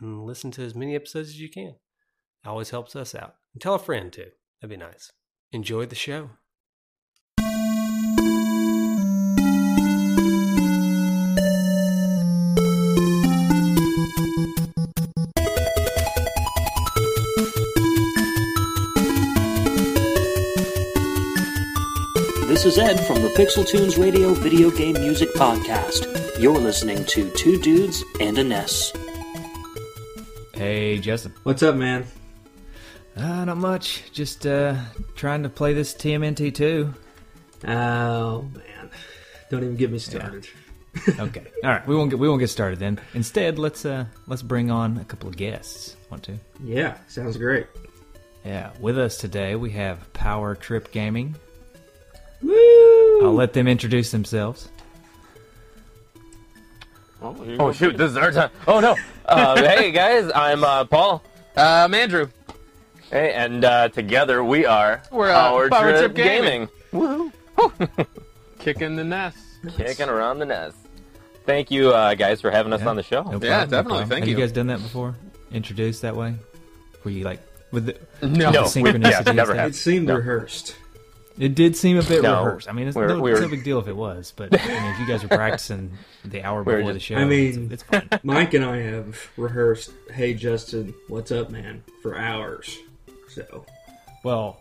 and listen to as many episodes as you can. It always helps us out. And tell a friend too. That'd be nice. Enjoy the show. This is Ed from the Pixel Tunes Radio Video Game Music Podcast. You're listening to Two Dudes and a Ness. Hey, Justin. What's up, man? Uh, not much. Just uh, trying to play this TMNT 2. Oh man, don't even get me started. Okay. All right. We won't get we won't get started then. Instead, let's uh let's bring on a couple of guests. Want to? Yeah, sounds great. Yeah. With us today we have Power Trip Gaming. Woo! I'll let them introduce themselves. Oh shoot, this is our time. Oh no. Uh, hey guys, I'm uh, Paul. Um, Andrew. Hey, and uh, together we are We're, uh, Power, Power Trip, Trip Gaming. Gaming. Kicking the nest. Kicking around the nest. Thank you uh, guys for having us Yeah. on the show. No Yeah, problem, no definitely. problem. Thank have you. you guys done that before? Introduced that way? Were you like with the No. No, the we- synchronicity yeah, never stuff? It seemed No. rehearsed. It did seem a bit No, rehearsed. I mean, it's, we're- no, we're- it's no big deal if it was, but I mean, if you guys were practicing the hour We're before the show, I mean- it's, it's fine. Mike and I have rehearsed "Hey Justin, what's up, man?" for hours. So Well,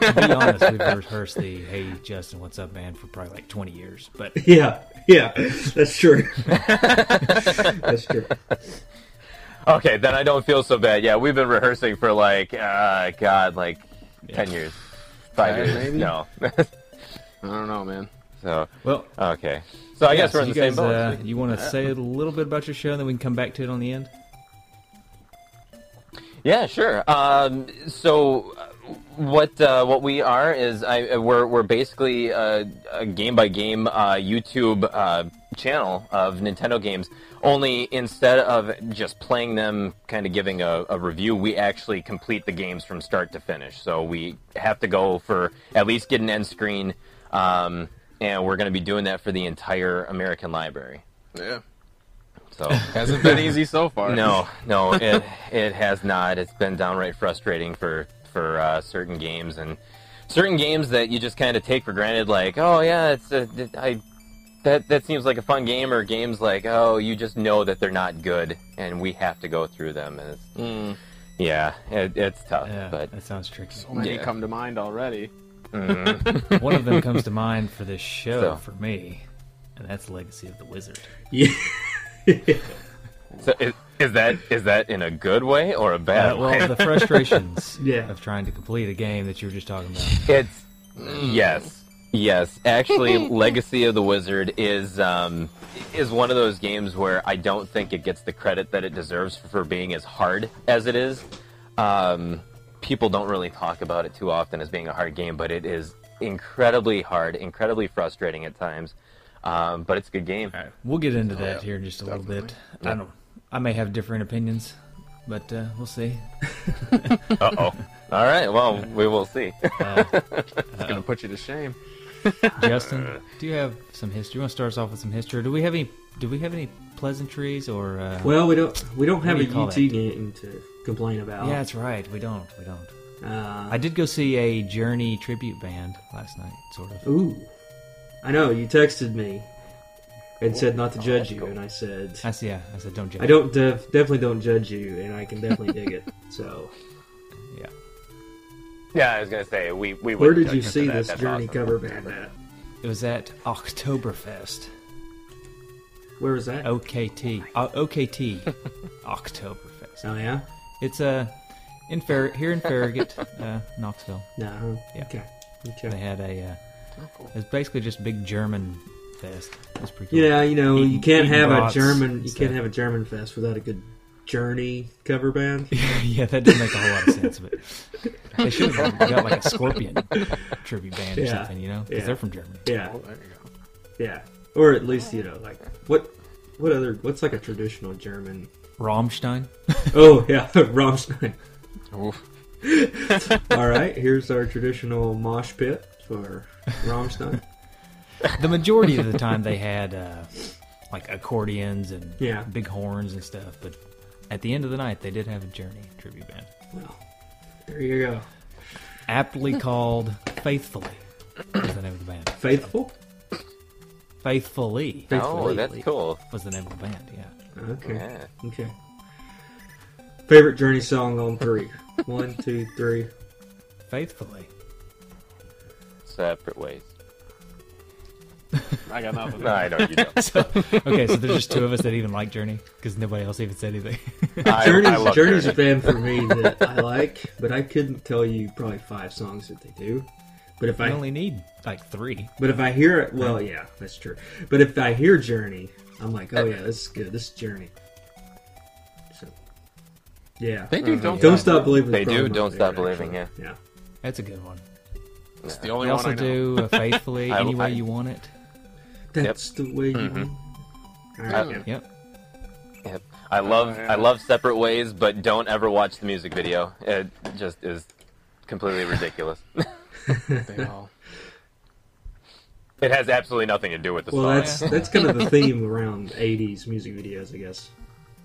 to be honest, we've rehearsed the "Hey Justin, what's up, man?" for probably like twenty years. But yeah, yeah, that's true. that's true. Okay, then I don't feel so bad. Yeah, we've been rehearsing for like, uh, God, like ten years, five Five, years. maybe? No. I don't know, man. so well, okay. So I yeah, guess so we're in you the guys, same boat. Uh, you want to say a little bit about your show, and then we can come back to it on the end. Yeah, sure. Um, so, uh, what uh, what we are is I, uh, we're we're basically a, a game by game uh, YouTube uh, channel of Nintendo games. Only instead of just playing them, kind of giving a, a review, we actually complete the games from start to finish. So we have to go for at least get an end screen, um, and we're going to be doing that for the entire American library. Yeah. So. Hasn't been easy so far. No, no, it it has not. It's been downright frustrating for for uh, certain games and certain games that you just kind of take for granted. Like, oh yeah, it's a, I that that seems like a fun game. Or games like, oh, you just know that they're not good, and we have to go through them. And it's, Mm, yeah, it, it's tough. Yeah, but that sounds tricky. so many Yeah. come to mind already. mhm. One of them comes to mind for this show So. for me, and that's Legacy of the Wizard. Yeah. so is, is that is that in a good way or a bad Uh, way? well, the frustrations Yeah. of trying to complete a game that you were just talking about. It's yes, yes. Actually, Legacy of the Wizard is um, is one of those games where I don't think it gets the credit that it deserves for being as hard as it is. Um, people don't really talk about it too often as being a hard game, but it is incredibly hard, incredibly frustrating at times. Um, but it's a good game. All right, we'll get into that yeah, here in just a little bit. Yeah. I don't. I may have different opinions, but uh, we'll see. Uh oh. All right. Well, we will see. Uh, It's gonna put you to shame. Justin, do you have some history? You want to start us off with some history? Or do we have any? Do we have any pleasantries or? Uh, Well, we don't we don't have What a you call UT that? game to complain about. yeah, that's right. We don't. We don't. Uh, I did go see a Journey tribute band last night, sort of. Ooh. I know you texted me and said not to judge you, and I said I see. Yeah, I said don't judge. I don't def- definitely don't judge you, and I can definitely dig it. So Yeah, yeah. I was gonna say we we. Where did you see this That's Journey awesome. cover band at? It was at Oktoberfest. Where was that? OKT. Uh, OKT. Oktoberfest. Oh, yeah? It's uh, in Fer- here in Farragut, uh, Knoxville. No. Yeah. Okay. okay. They had a. Uh, It was basically just big German fest. It was pretty cool. Yeah, you know, you can't eating have a brats German. and You can't have a German fest without a good Journey cover band. yeah, that didn't make a whole lot of sense, but they should have got like a Scorpion tribute band or Yeah. something, you know, because Yeah. they're from Germany. Yeah, Oh, there you go. yeah, or at least you know, like what, what other, what's like a traditional German? Rammstein. Oh yeah, Rammstein. Oof. All right, here's our traditional mosh pit for Rammstein. The majority of the time they had uh, like accordions and Yeah. big horns and stuff, but at the end of the night they did have a Journey tribute band, Well, there you go. aptly called Faithfully. Was the name of the band. Faithful. Faithfully Oh, Faithfully. that's cool. was the name of the band. Yeah. Okay. Yeah. Okay. Favorite Journey song on three. One, two, three. Faithfully. Separate ways. I got nothing. No, I know you don't. So, okay, so there's just two of us that even like Journey because nobody else even said anything. I, Journey's, I love Journey's a band for me that I like, but I couldn't tell you probably five songs that they do. But if I I only need like three. but if I hear it, well, yeah, that's true. But if I hear Journey, I'm like, oh yeah, this is good. This is Journey. So, yeah. They do. Don't. Don't stop believing. They is do, Don't Stop favorite, Believing, actually. Yeah. That's a good one. It's the only We one also I know. do uh, Faithfully, I- Any Way I- You Want It. That's the way you. Mhm. want. All right. Uh, yeah. Yep. I love I love Separate Ways, but don't ever watch the music video. It just is completely ridiculous. All. it has absolutely nothing to do with the Well, song. that's that's kind of the theme around '80s music videos, I guess.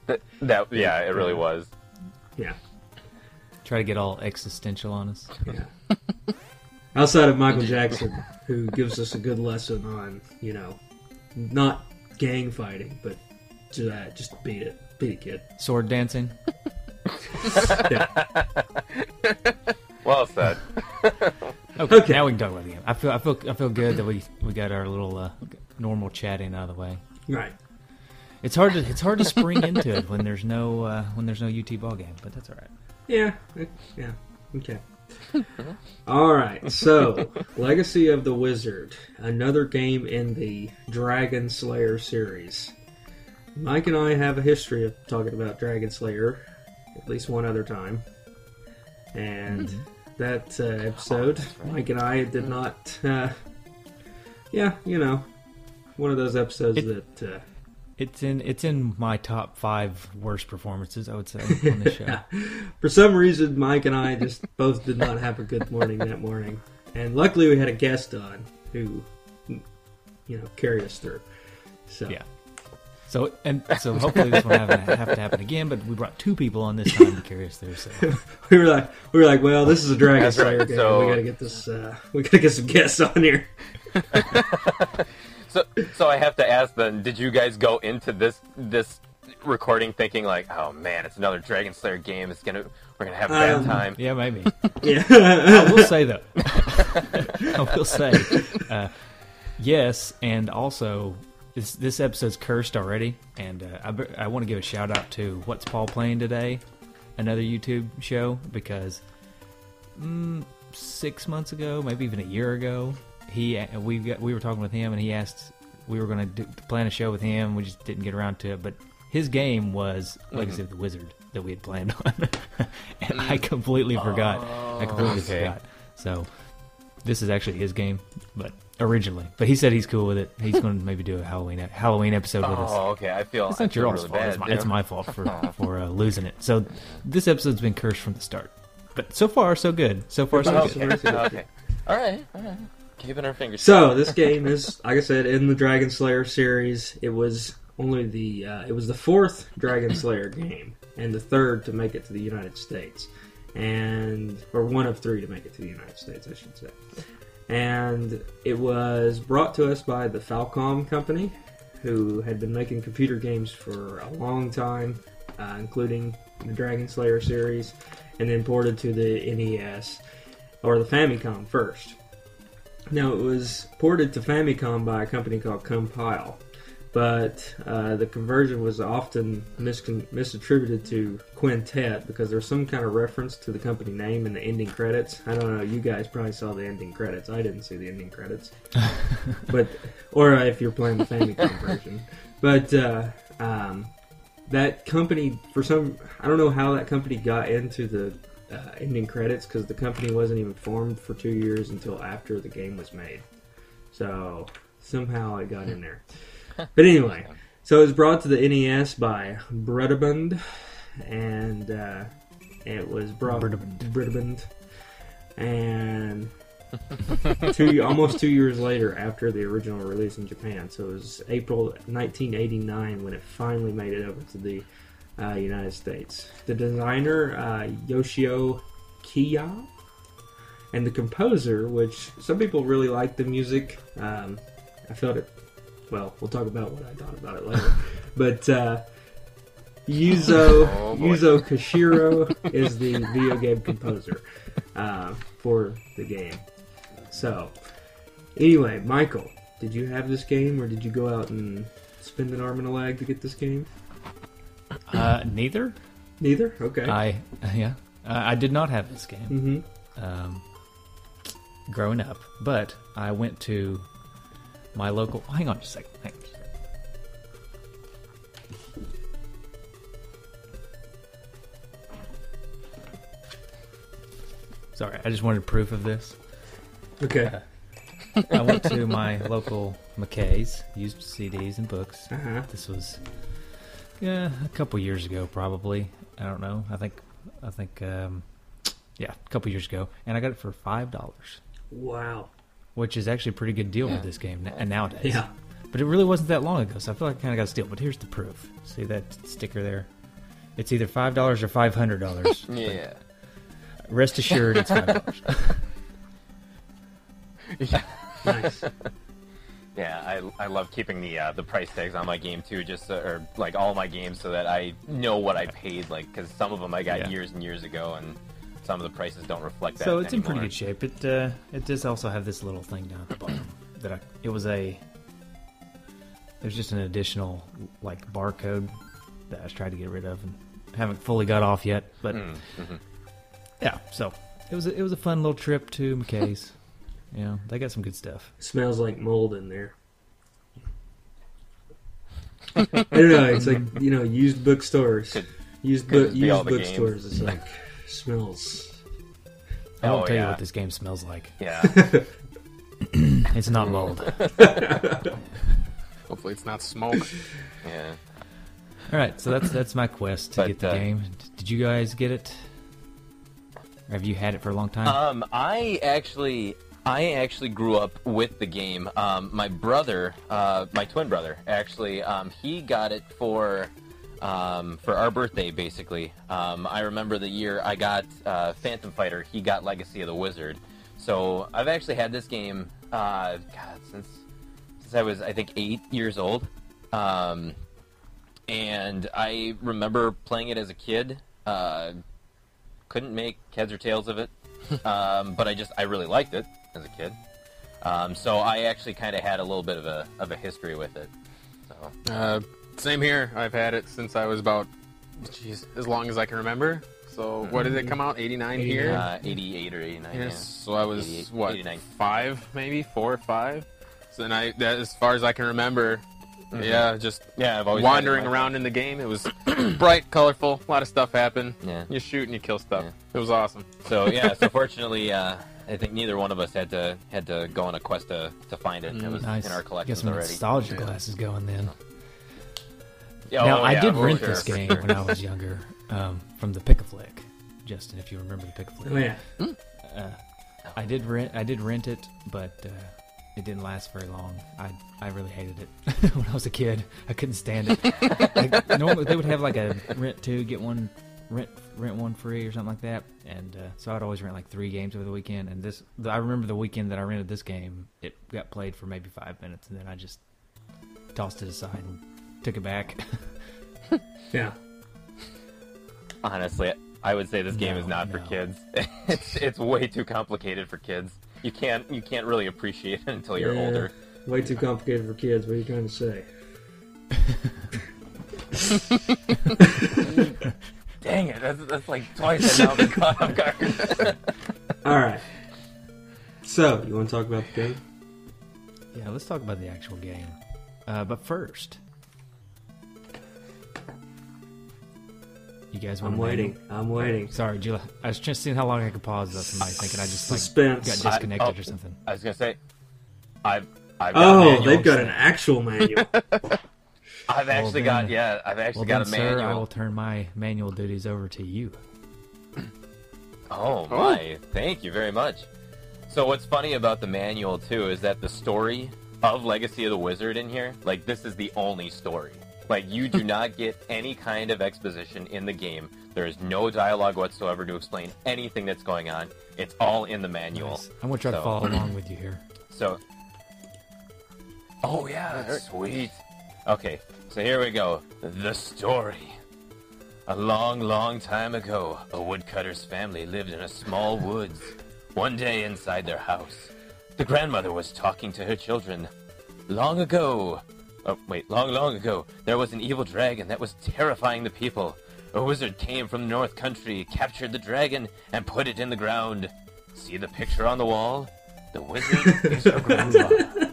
That, that- yeah, it really was. Yeah. Try to get all existential on us. Yeah. Outside of Michael Jackson, who gives us a good lesson on, you know, not gang fighting, but to that, just beat it, beat it, kid. Sword dancing. Yeah. Well said. Okay, Okay. now we can talk about the game. I feel I feel I feel good that we we got our little uh, normal chatting out of the way. Right. It's hard to it's hard to spring into it when there's no uh, when there's no UT ball game, but that's all right. Yeah. it- Yeah. Okay. All right. So, Legacy of the Wizard, another game in the Dragon Slayer series. Mike and I have a history of talking about Dragon Slayer, at least one other time, and that uh, episode, Mike and I did not. Uh, yeah, you know, one of those episodes that. Uh, It's in it's in my top five worst performances. I would say on this show. For some reason, Mike and I just both did not have a good morning that morning, and luckily we had a guest on who, you know, carried us through. So Yeah. So and so hopefully this won't have, have to happen again. But we brought two people on this time to carry us through. So we were like, we were like, well, this is a Dragon Slayer right, game. so- we gotta get this. Uh, we gotta get some guests on here. So, so I have to ask then: Did you guys go into this this recording thinking like, "Oh man, it's another Dragon Slayer game. It's gonna we're gonna have a bad Um, time." yeah, maybe. Yeah. I will say though, I will say, uh, yes, and also this this episode's cursed already, and uh, I, I want to give a shout out to what's Paul playing today, another YouTube show because mm, six months ago, maybe even a year ago, he uh, we got we were talking with him, and he asked we were going to plan a show with him. We just didn't get around to it, but his game was Legacy mm-hmm. of the Wizard that we had planned on, and I mm. completely forgot. I oh. completely okay. forgot. So this is actually his game, but originally. But he said he's cool with it. He's going to maybe do a Halloween Halloween episode with us. Oh, okay. I feel It's not your all's really fault. bad, It's my, it's my fault for for uh, losing it. So this episode's been cursed from the start. But so far, so good. So far, so Okay. good. okay. All right. All right. Keeping our fingers. So this game is, like I said, in the Dragon Slayer series. It was only the uh, it was the fourth Dragon Slayer game and the third to make it to the United States, and or one of three to make it to the United States, I should say. And it was brought to us by the Falcom company, who had been making computer games for a long time, uh, including the Dragon Slayer series, and then ported to the NES. or the Famicom first. Now it was ported to Famicom by a company called Compile, but uh, the conversion was often miscon- misattributed to Quintet because there's some kind of reference to the company name in the ending credits. I don't know. You guys probably saw the ending credits. I didn't see the ending credits, but or uh, if you're playing the Famicom version, but uh, um, that company for some I don't know how that company got into the uh, ending credits because the company wasn't even formed for two years until after the game was made. So somehow it got in there. But anyway, so it was brought to the NES by Broderbund, and uh, it was brought Broderbund. Broderbund, and two almost two years later after the original release in Japan. So it was April 1989 when it finally made it over to the uh, United States. The designer uh, Yoshio Kiya and the composer, which some people really like the music. Um, I felt it. Well, we'll talk about what I thought about it later. but uh, Yuzo Oh. Yuzo Koshiro is the video game composer uh, for the game. So, anyway, Michael, did you have this game, or did you go out and spend an arm and a leg to get this game? Uh, neither. Neither. Okay. I yeah. Uh, I did not have this game mm-hmm. um, growing up, but I went to my local. Hang on just a second. Hang on just a second. Sorry, I just wanted proof of this. Okay. I went to my local McKay's, used CDs and books. Uh huh. This was yeah, a couple years ago probably. I don't know. I think I think um yeah, a couple years ago and I got it for $5, Wow. which is actually a pretty good deal for this game n- nowadays. Yeah. But it really wasn't that long ago, so I feel like I kind of got a steal. But here's the proof. See that sticker there? It's either $5 or $500. Yeah. Rest assured it's $5. Nice. Yeah, I, I love keeping the uh, the price tags on my game too, just so, or like all my games, so that I know what I paid. Like, because some of them I got Yeah. years and years ago, and some of the prices don't reflect that. so it's in pretty good shape. It uh, it does also have this little thing down at the bottom that I, it was a there's just an additional like barcode that I was trying to get rid of and haven't fully got off yet. But Mm, mhm. yeah, so it was a, it was a fun little trip to McKay's. You know, they got some good stuff. Smells like mold in there. I don't know. It's like you know, used bookstores, Could- used could book, be all used bookstores. It's like smells. I won't Oh, tell you what this game smells like. Yeah. It's not mold. Hopefully, it's not smoke. yeah. All right, so that's that's my quest to But, get the uh, game. Did you guys get it? Or have you had it for a long time? Um, I actually, I actually grew up with the game. Um, my brother, uh, my twin brother, actually, um, he got it for, um, for our birthday, basically. Um, I remember the year I got uh, Phantom Fighter. He got Legacy of the Wizard. So I've actually had this game, uh, God, since since I was, I think, eight years old. Um, and I remember playing it as a kid. Uh, couldn't make heads or tails of it, um, but I just I really liked it as a kid. Um, so I actually kind of had a little bit of a of a history with it. So Uh, same here. I've had it since I was about, jeez, as long as I can remember. So what did it come out? 89 here. uh, 88 or 89. Yeah. So I was what 89. five, maybe four or five. So then I, that, as far as I can remember, yeah, just Yeah, I've always wandering around in the game. It was bright, colorful, a lot of stuff happened. Yeah. You shoot and you kill stuff. Yeah. It was awesome. So yeah, so fortunately, uh, I think neither one of us had to had to go on a quest to, to find it. It was nice. in our Get collections some already. nostalgia glasses going then. Yeah, now oh, I yeah, did rent sure, this game when I was younger um, from the Pick a Flick. Justin, if you remember the Pick a Flick. Oh yeah. Uh, I did rent. I did rent it, but uh, it didn't last very long. I I really hated it when I was a kid. I couldn't stand it. like, normally they would have like a rent two, get one, rent rent one free or something like that. And uh, so I'd always rent like three games over the weekend. And this, I remember the weekend that I rented this game, it got played for maybe five minutes, and then I just tossed it aside and took it back. Yeah. Honestly, I would say this game No, is not for kids. it's it's way too complicated for kids. You can't you can't really appreciate it until you're Yeah. older. Way too complicated for kids. What are you trying to say? Dang it! That's, that's like twice I've now been caught off guard. All right. So, you want to talk about the game? Yeah, let's talk about the actual game. Uh, but first, you guys want I'm waiting. I'm waiting. Sorry, Julia. I was just seeing how long I could pause without somebody thinking I just like Suspense. got disconnected I- oh. or something. I was gonna say, I've I've got Oh, manual. they've got an actual manual. I've actually then- got yeah, I've actually Well, got then, a sir, manual. I will turn my manual duties over to you. Oh, oh my! Thank you very much. So what's funny about the manual too is that the story of Legacy of the Wizard in here, like this is the only story. Like you do not get any kind of exposition in the game. There is no dialogue whatsoever to explain anything that's going on. It's all in the manual. Nice. I'm gonna try to follow along with you here. So. Oh yeah, sweet. Okay, so here we go. The story. A long, long time ago, a woodcutter's family lived in a small woods. One day inside their house, the grandmother was talking to her children. Long ago, oh wait, long, long ago, there was an evil dragon that was terrifying the people. A wizard came from the North Country, captured the dragon, and put it in the ground. See the picture on the wall? The wizard is your grandfather.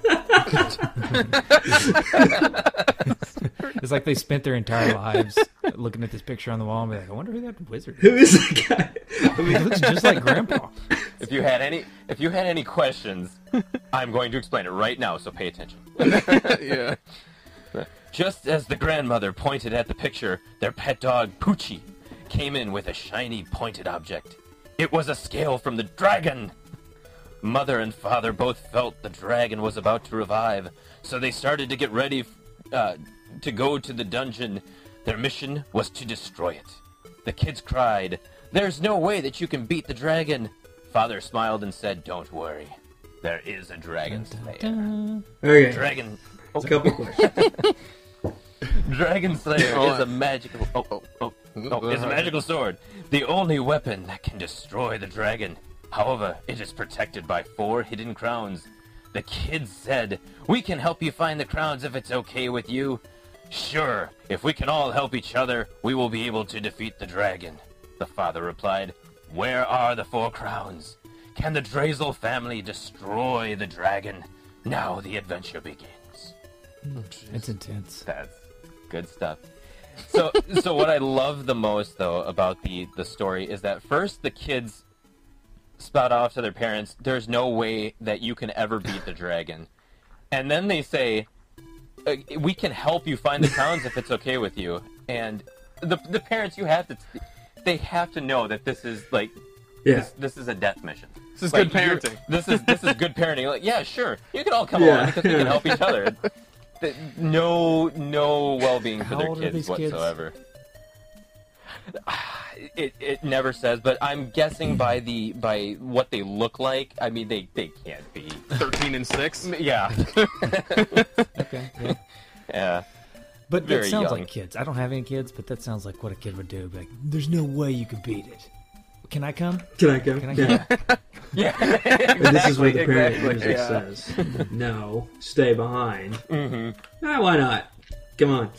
It's like they spent their entire lives looking at this picture on the wall and be like, I wonder who that wizard is. Who is that guy? I mean, he looks just like Grandpa. If you had any, if you had any questions, I'm going to explain it right now. So pay attention. yeah. Just as the grandmother pointed at the picture, their pet dog Poochie came in with a shiny pointed object. It was a scale from the dragon. Mother and father both felt the dragon was about to revive, so they started to get ready f- uh, to go to the dungeon. Their mission was to destroy it. The kids cried, There's no way that you can beat the dragon. Father smiled and said, Don't worry. There is a dragon slayer. Okay, Dragon. a couple questions. Dragon Slayer Oh, is a magical. Oh, oh, oh, oh, is a magical sword, the only weapon that can destroy the dragon. However, it is protected by four hidden crowns. The kids said, "We can help you find the crowns if it's okay with you." Sure, if we can all help each other, we will be able to defeat the dragon. The father replied, "Where are the four crowns? Can the Drasle family destroy the dragon? Now the adventure begins." It's intense. That's good stuff. So, so what I love the most though about the the story is that first the kids spout off to their parents, "There's no way that you can ever beat the dragon," and then they say, uh, "We can help you find the towns if it's okay with you." And the the parents, you have to, they have to know that this is like Yeah. this, this is a death mission. This is Like, good parenting. This is this is good parenting. Like, yeah, sure, you can all come Yeah. along because we can help each other. Th- No, no well-being for their old kids whatsoever. kids? Whatsoever. It it never says, but I'm guessing by the by what they look like. I mean, they they can't be. 13 and 6. Yeah, Okay. Yeah. yeah. But that sounds young. like kids. I don't have any kids, but that sounds like what a kid would do. Like, there's no way you could beat it. Can I come? Can I go? Can I yeah. come? Yeah, And this is what the parent exactly, usually yeah. says. No, stay behind. Mhm. Ah, why not? Come on.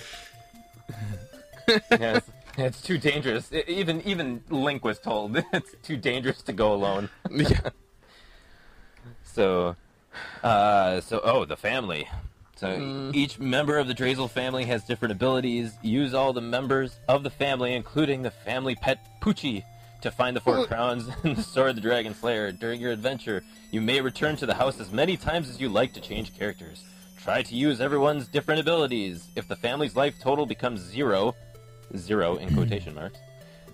Yeah, it's, too dangerous. I- even even Link was told it's too dangerous to go alone. Yeah. So, uh, so oh, the family. So each member of the Drasle family has different abilities. Use all the members of the family, including the family pet Poochie, to find the four crowns and the sword of the Dragon Slayer. During your adventure, you may return to the house as many times as you like to change characters. Try to use everyone's different abilities. If the family's life total becomes zero, zero in quotation marks,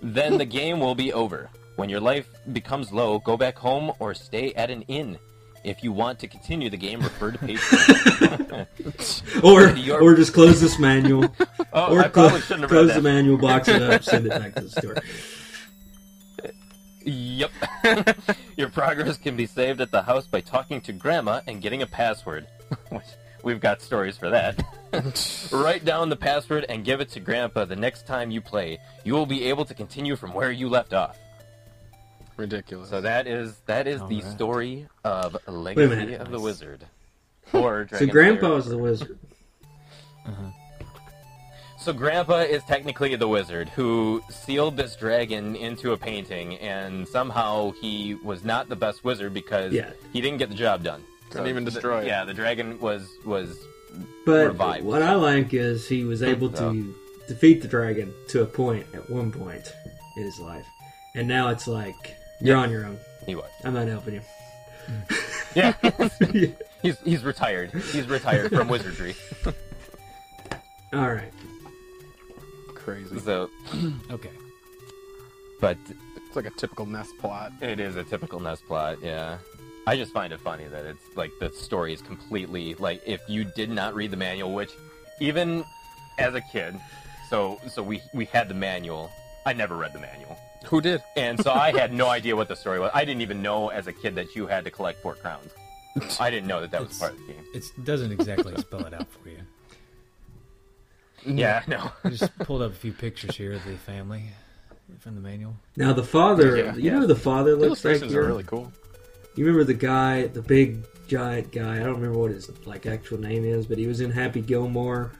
then the game will be over. When your life becomes low, go back home or stay at an inn. If you want to continue the game, refer to page. Or Your- or just close this manual. oh, or I probably clo- shouldn't have close the manual, box it up, send it back to the store. Yep. Your progress can be saved at the house by talking to Grandma and getting a password. Which we've got stories for that. Write down the password and give it to Grandpa the next time you play. You will be able to continue from where you left off. Ridiculous. So that is that is the Alright. story of Legacy minute. of the Wizard. Or So Dragon Grandpa Slayer. is the wizard. Uh-huh. So Grandpa is technically the wizard who sealed this dragon into a painting, and somehow he was not the best wizard because Yeah. he didn't get the job done. Couldn't even destroy the, it. Yeah, the dragon was was But Revived. what I like is he was able to So. defeat the dragon to a point at one point in his life, and now it's like you're Yeah. on your own. he was. I'm not helping you. Yeah, he's he's retired. He's retired from wizardry. All right. Crazy. So, Okay. but It's like a typical nest plot. it is a typical nest plot. Yeah, I just find it funny that it's like the story is completely like if you did not read the manual, which even as a kid, so so we we had the manual. I never read the manual. Who did? And so I had no idea what the story was. I didn't even know as a kid that you had to collect four crowns. I didn't know that that was part of the game. It doesn't exactly spell it out for you. Mm-hmm. Yeah, no. I just pulled up a few pictures here of the family from the manual. Now the father, Yeah. you know who the father The looks like illustrations here? are really cool. You remember the guy, the big giant guy? I don't remember what his like actual name is, but he was in Happy Gilmore.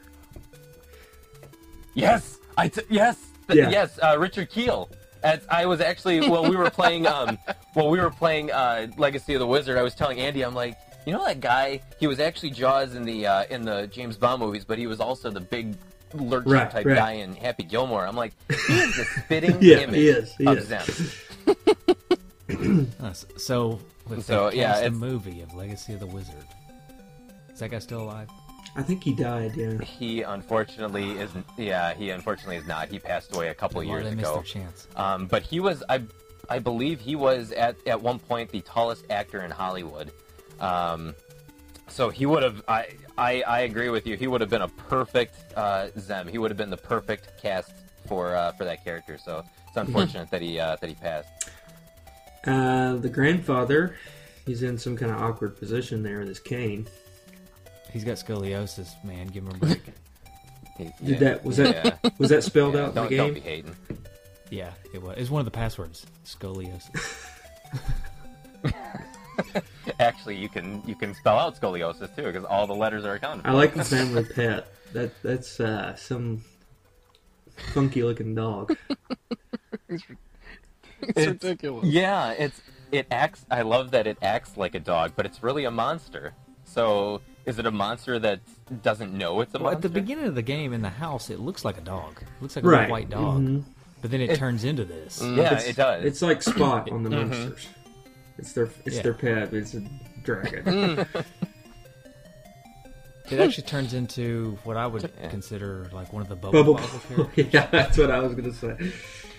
Yes, I t- yes, th- Yeah. yes. Uh, Richard Kiel. As I was actually well, we were playing um, well, we were playing uh, Legacy of the Wizard. I was telling Andy, I'm like, you know that guy? He was actually Jaws in the uh, in the James Bond movies, but he was also the big lurcher Right, type right. guy in Happy Gilmore. I'm like, he is the spitting Yeah, image he is, he of is. Xemn. Uh, so, with So, the yeah, cast a movie of Legacy of the Wizard. Is that guy still alive? I think he died. Yeah. He unfortunately isn't. Yeah, he unfortunately is not. He passed away a couple Or years they missed ago. their chance. Um, but he was, I, I believe he was at at one point the tallest actor in Hollywood. Um, so he would have. I, I I agree with you. He would have been a perfect uh, Xemn. He would have been the perfect cast for uh, for that character. So it's unfortunate that he uh, that he passed. Uh, the grandfather, he's in some kind of awkward position there with his cane. He's got scoliosis, man. Give him a break. Did yeah. that was that Yeah. was that spelled Yeah, out in the don't, don't be game? hating. yeah, it was. It's one of the passwords. Scoliosis. Actually, you can you can spell out scoliosis too because all the letters are accounted. For. I like the family pet. That that's uh, some funky looking dog. It's, It's- ridiculous. Yeah, it's it acts. I love that it acts like a dog, but it's really a monster. So, is it a monster that doesn't know it's a well, monster? at the beginning of the game, in the house, it looks like a dog. It looks like a Right. little white dog. Mhm. But then it, It- turns into this. yeah, It's- it does. It's like Spot on the Mhm. monsters. It's their it's Yeah. their pet. It's a dragon. It actually turns into what I would consider like one of the bubble Bubble. bobble characters. yeah, that's what I was gonna say.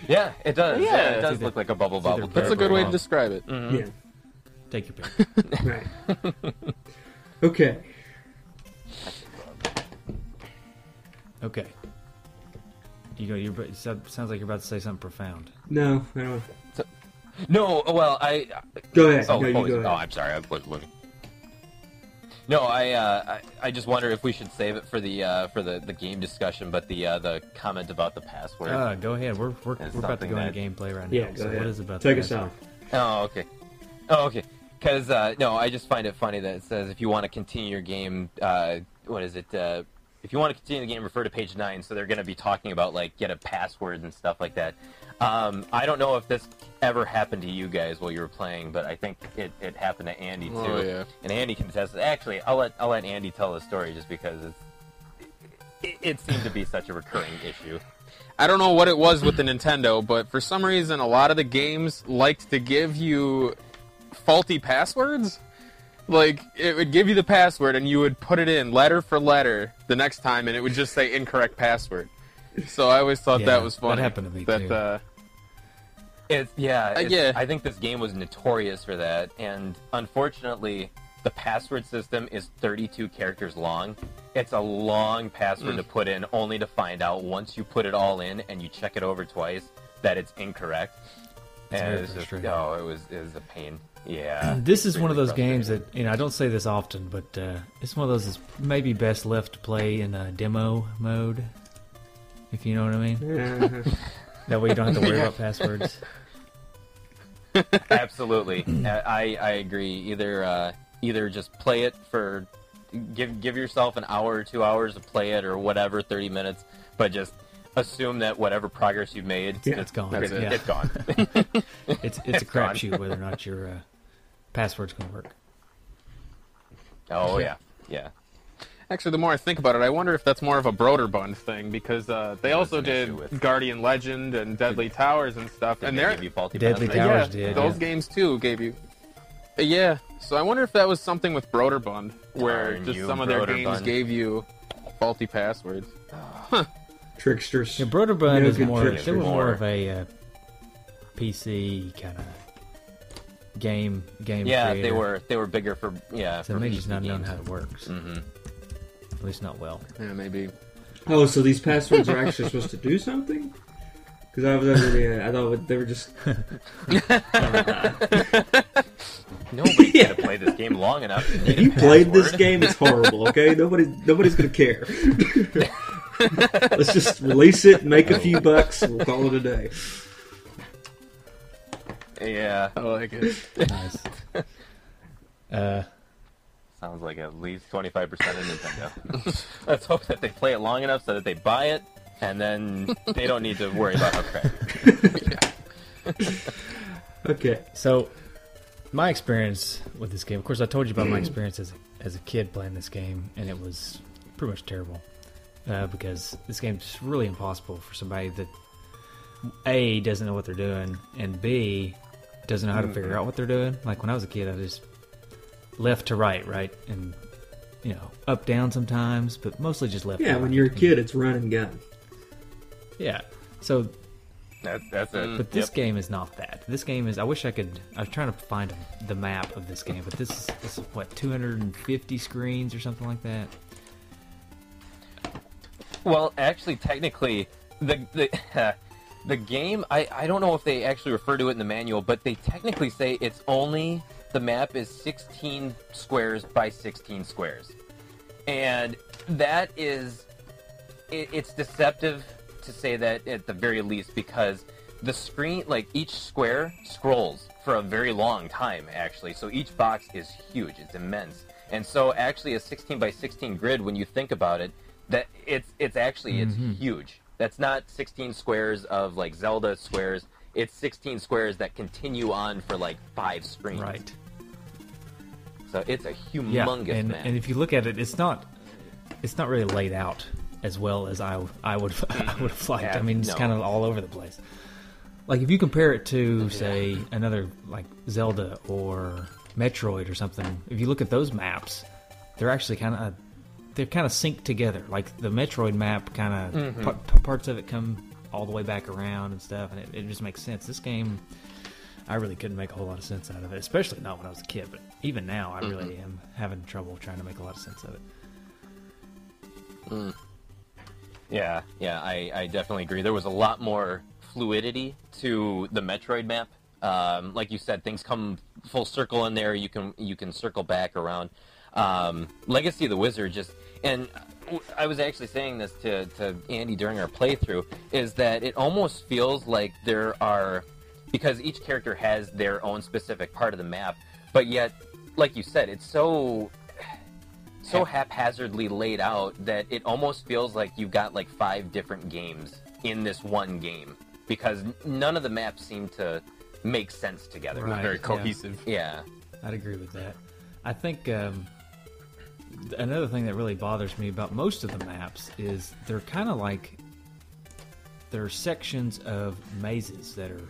Yeah, it does. Yeah, Yeah, it does either- look like a bubble it's either bobble. That's a good way to describe it. Mm-hmm. Yeah. Take your pick. Right. Okay. Okay. You go. You're. it sound- sounds like you're about to say something profound. No, I don't. No, well, I. Go ahead. Oh, no, you oh, go oh, ahead. I'm sorry. I was looking. No, I, uh, I I just wonder if we should save it for the uh, for the, the game discussion, but the uh, the comment about the password. Uh, go ahead. We're we're, we're about to something go into that- gameplay right now. yeah, go so ahead. what is it about? Take the us password? out. Oh, okay. Oh, okay. Because uh, no, I just find it funny that it says if you want to continue your game, uh, what is it? Uh, if you want to continue the game, refer to page nine. So they're going to be talking about like get a password and stuff like that. Um, I don't know if this ever happened to you guys while you were playing, but I think it, it happened to Andy too. Oh, yeah. And Andy can attest. Actually, I'll let I'll let Andy tell the story just because it's, it, it seemed to be such a recurring issue. I don't know what it was with the Nintendo, but for some reason, a lot of the games liked to give you faulty passwords. Like, it would give you the password, and you would put it in letter for letter the next time, and it would just say incorrect password. So I always thought Yeah, that was that happened to me, That, too. Uh, It's yeah, it's, yeah. I think this game was notorious for that, and unfortunately, the password system is 32 characters long. It's a long password Mm. to put in, only to find out once you put it all in and you check it over twice that it's incorrect. It's and very it was just frustrating. oh, it was it was a pain. Yeah. This is one of those games that you know I don't say this often, but uh, it's one of those that's maybe best left to play in a demo mode, if you know what I mean. Uh, That way you don't have to worry about passwords. Absolutely, I I agree. Either uh, either just play it for give give yourself an hour or two hours to play it or whatever, thirty minutes, but just assume that whatever progress you've made, Yeah. It's gone. That's it. Yeah. it's gone. It's it's a crapshoot whether or not your uh, password's gonna work. oh yeah, yeah. Actually, the more I think about it, I wonder if that's more of a Broderbund thing because uh, they also did with- Guardian Legend and Deadly Towers and stuff, Did and they they're you faulty Deadly? Towers yeah, did, those yeah. games too gave you. Yeah, so I wonder if that was something with Broderbund, where Darn just some of their games gave you faulty passwords. tricksters. Yeah, Broderbund No is more. tricks They were more more. of a uh, PC kind of game game. Yeah, they were they were bigger for yeah. So for they just PC not known how it works. Mhm. At least not well. Yeah, maybe. Oh, so these passwords are actually supposed to do something? Because I was under the, I thought they were just. Nobody's Yeah. gonna play this game long enough. If need a you played this game, it's horrible. Okay, nobody, nobody's gonna care. Let's just release it, make a few bucks, and we'll call it a day. Yeah, I like it. Nice. uh, sounds like at least twenty five percent of Nintendo. Let's hope that they play it long enough so that they buy it, and then they don't need to worry about how crappy. Okay. so my experience with this game. Of course, I told you about my experience as a, as a kid playing this game, and it was pretty much terrible uh, because this game's really impossible for somebody that a doesn't know what they're doing, and b doesn't know how to figure out what they're doing. Like when I was a kid, I just left to right, right, and you know up down sometimes, but mostly just left. Yeah, to when right. you're a kid, it's run and gun. Yeah. So That's that's it. But this Yep. game is not that. This game is. I wish I could. I was trying to find the map of this game, but this is, this is what 250 screens or something like that. Well, actually, technically, the the the game. I I don't know if they actually refer to it in the manual, but they technically say it's only the map is 16 squares by 16 squares, and that is it, it's deceptive to say that at the very least because the screen like each square scrolls for a very long time actually. So each box is huge it's immense. And so actually a 16 by 16 grid when you think about it that it's it's actually it's mm-hmm. huge. That's not 16 squares of like zelda squares. It's 16 squares that continue on for like five screens so it's a Yeah. humongous and, map and if you look at it, it's not. It's not really laid out as well as I I would I would have liked. Yeah, I mean, it's no. kind of all over the place. Like if you compare it to say another like Zelda or Metroid or something, if you look at those maps, they're actually kind of they're kind of synced together. Like the Metroid map, kind of Mm-hmm. parts of it come all the way back around and stuff, and it, it just makes sense. This game, I really couldn't make a whole lot of sense out of it, especially not when I was a kid. But even now, I really am having trouble trying to make a lot of sense of it. Yeah, yeah, I, I definitely agree. There was a lot more fluidity to the Metroid map. Um, like you said, things come full circle in there. You can you can circle back around. Um, Legacy of the Wizard just and I was actually saying this to, to Andy during our playthrough is that it almost feels like there are because each character has their own specific part of the map, but yet, like you said, it's so so haphazardly laid out that it almost feels like you've got like five different games in this one game because none of the maps seem to make sense together. Right. Very cohesive. Yeah. I'd agree with that. I think um, another thing that really bothers me about most of the maps is they're kind of like they're sections of mazes that are.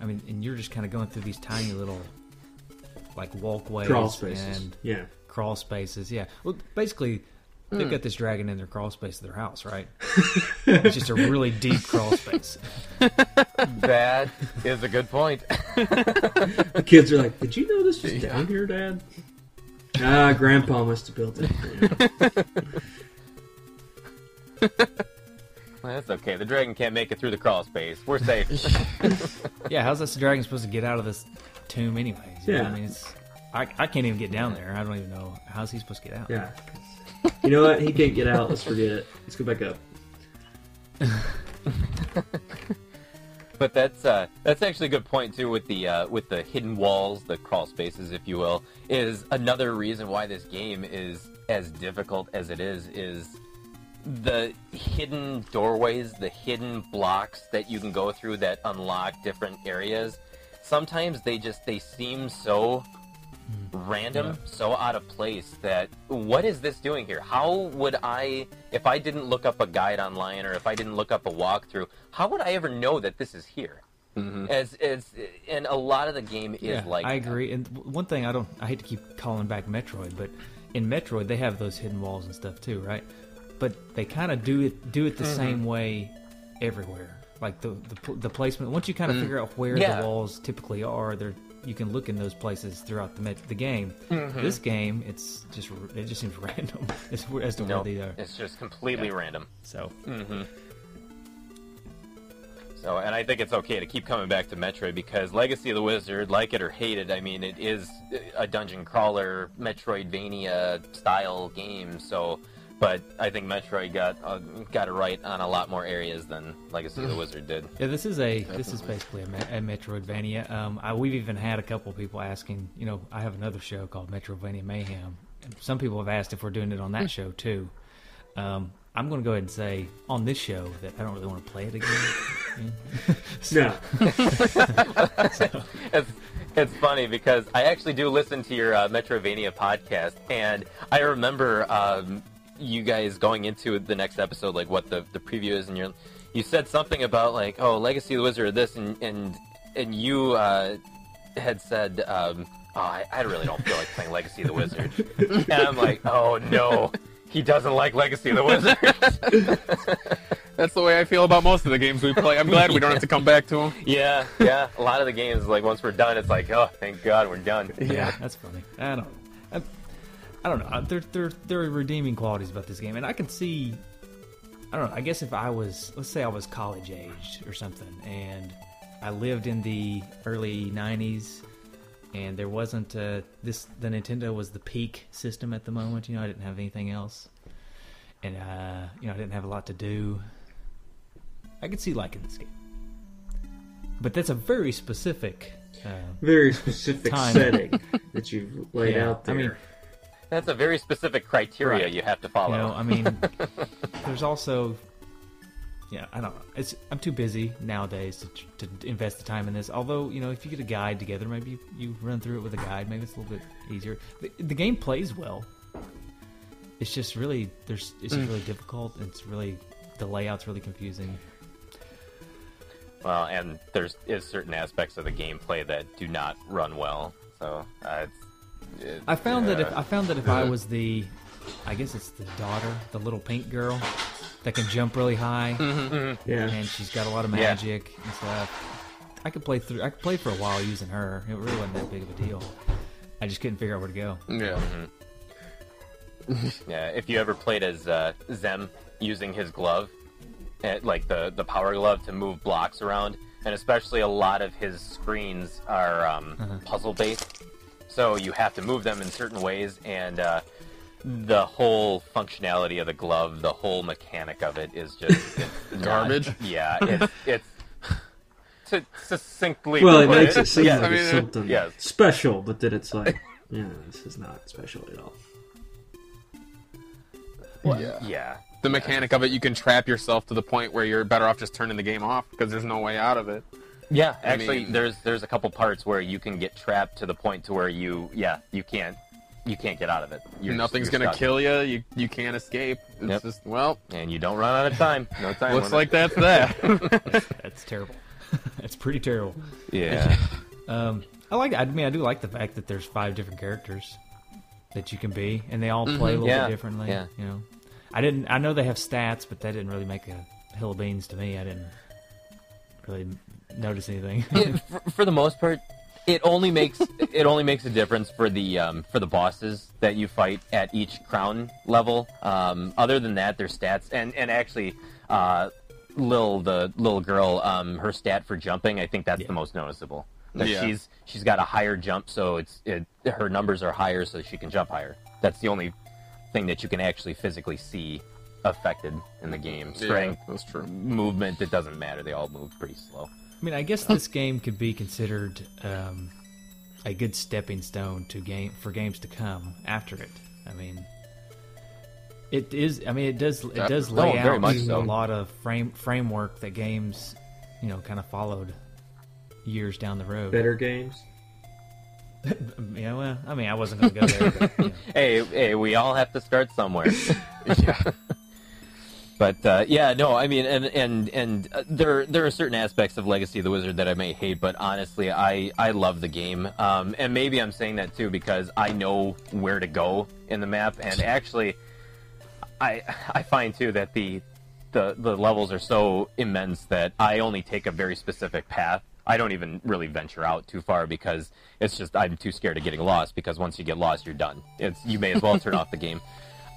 I mean, and you're just kind of going through these tiny little like walkways Crawl spaces. and Yeah. crawl spaces. Yeah. Well, basically, they've got this dragon in their crawl space of their house, right? it's just a really deep crawl space. That is a good point. The kids are like, "Did you know this was down here, Dad?" Ah, Grandpa must have built it. That's okay. The dragon can't make it through the crawl space. We're safe. Yeah, how's this dragon supposed to get out of this tomb, anyways? You know, Yeah. I mean, it's I, I can't even get down there. I don't even know how's he supposed to get out. Yeah. You know what? He can't get out. Let's forget it. Let's go back up. But that's uh, that's actually a good point too with the uh, with the hidden walls, the crawl spaces, if you will, is another reason why this game is as difficult as it is. Is the hidden doorways, the hidden blocks that you can go through that unlock different areas. Sometimes they just they seem so random, so out of place that what is this doing here? How would I, if I didn't look up a guide online or if I didn't look up a walkthrough, how would I ever know that this is here? Mm-hmm. As as and a lot of the game is Yeah, like I that. agree. And one thing I don't, I hate to keep calling back Metroid, but in Metroid they have those hidden walls and stuff too, right? But they kind of do it do it the Mm-hmm. same way everywhere. Like the the, the placement. Once you kind of figure out where. Yeah. the walls typically are, there you can look in those places throughout the the game. Mm-hmm. This game, it's just it just seems random as, as to No, where they are. it's just completely random. So So, and I think it's okay to keep coming back to Metroid because Legacy of the Wizard, like it or hate it, I mean, it is a dungeon crawler, Metroidvania style game. So, but I think Metroid got uh, got it right on a lot more areas than Legacy of the Wizard did. Yeah, this is a this is basically a, me- a Metroidvania. Um, I, we've even had a couple people asking. You know, I have another show called Metroidvania Mayhem. Some people have asked if we're doing it on that show too. Um, I'm going to go ahead and say on this show that I don't really want to play it again. No. it's, it's funny because I actually do listen to your uh, Metrovania podcast, and I remember um, you guys going into the next episode, like what the, the preview is, and you you said something about like, oh, Legacy of the Wizard, this, and and and you uh, had said, um, oh, I, I really don't feel like playing Legacy of the Wizard, and I'm like, oh no. He doesn't like Legacy of the Wizard. That's the way I feel about most of the games we play. I'm glad we don't have to come back to them. yeah, yeah. A lot of the games, like once we're done, it's like, oh, thank God we're done. yeah, that's funny. I don't. I, I don't know. Uh, There, there, there are redeeming qualities about this game, and I can see. I don't know. I guess if I was, let's say, I was college aged or something, and I lived in the early '90s, and there wasn't uh, this. The Nintendo was the peak system at the moment. You know, I didn't have anything else, and uh, you know, I didn't have a lot to do. I could see liking this game, but that's a very specific. Uh, Very specific setting that you've laid Yeah, out there. I mean, That's a very specific criteria Right. you have to follow. You know, I mean, there's also, yeah, I don't know. It's I'm too busy nowadays to, to invest the time in this. Although, you know, if you get a guide together, maybe you, you run through it with a guide. Maybe it's a little bit easier. The, the game plays well. It's just really there's it's just really difficult. And it's really the layout's really confusing. well, and there's is certain aspects of the gameplay that do not run well. So uh, it's, it, I found that if I found that if I was the, I guess it's the daughter, the little pink girl that can jump really high. yeah. and she's got a lot of Yeah. magic and stuff. I could play through. I could play for a while using her. It really wasn't that big of a deal. I just couldn't figure out where to go. Yeah. yeah, if you ever played as uh, Xemn using his glove, eh, like the the power glove to move blocks around, and especially a lot of his screens are um, Uh-huh. puzzle based, so you have to move them in certain ways, and uh, the whole functionality of the glove, the whole mechanic of it is just it's not- Garbage? yeah, it's it's to succinctly. Well, it makes it seem yes, like I mean, uh, something yes. special, but then it's like, yeah, this is not special at all. yeah. yeah. The mechanic of it, you can trap yourself to the point where you're better off just turning the game off because there's no way out of it. Yeah, actually, mean- there's there's a couple parts where you can get trapped to the point to where you yeah you can't you can't get out of it. You're Nothing's you're gonna stuck. kill you. You you can't escape. It's Yep. just well, and you don't run out of time. No time. looks like that's that. That's terrible. That's pretty terrible. yeah. Um, I like. I mean, I do like the fact that there's five different characters that you can be, and they all play a little Yeah, bit differently. yeah. You know, I didn't. I know they have stats, but that didn't really make a hill of beans to me. I didn't really notice anything. It- for, for the most part, it only makes it only makes a difference for the um, for the bosses that you fight at each crown level. Um, other than that, their stats and and actually. Uh, Lyll, the little girl, um, her stat for jumping, I think that's the most noticeable. That Yeah. she's she's got a higher jump, so it's it, her numbers are higher, so she can jump higher. That's the only thing that you can actually physically see affected in the game. Strength, Yeah, that's true. movement, it doesn't matter. They all move pretty slow. I mean, I guess this game could be considered um, a good stepping stone to game for games to come after it. I mean, it is. I mean, it does. It does Oh, lay very out much a lot of frame framework that games, you know, kind of followed years down the road. Better games. Yeah, well, I mean, I wasn't going to go there. But, you know. hey, hey, we all have to start somewhere. yeah. But uh, yeah, no, I mean, and and and uh, there there are certain aspects of Legacy of the Wizard that I may hate, but honestly, I I love the game. Um, and maybe I'm saying that too because I know where to go in the map, and actually, I I find too that the the the levels are so immense that I only take a very specific path. I don't even really venture out too far because it's just I'm too scared of getting lost. Because once you get lost, you're done. It's you may as well turn off the game.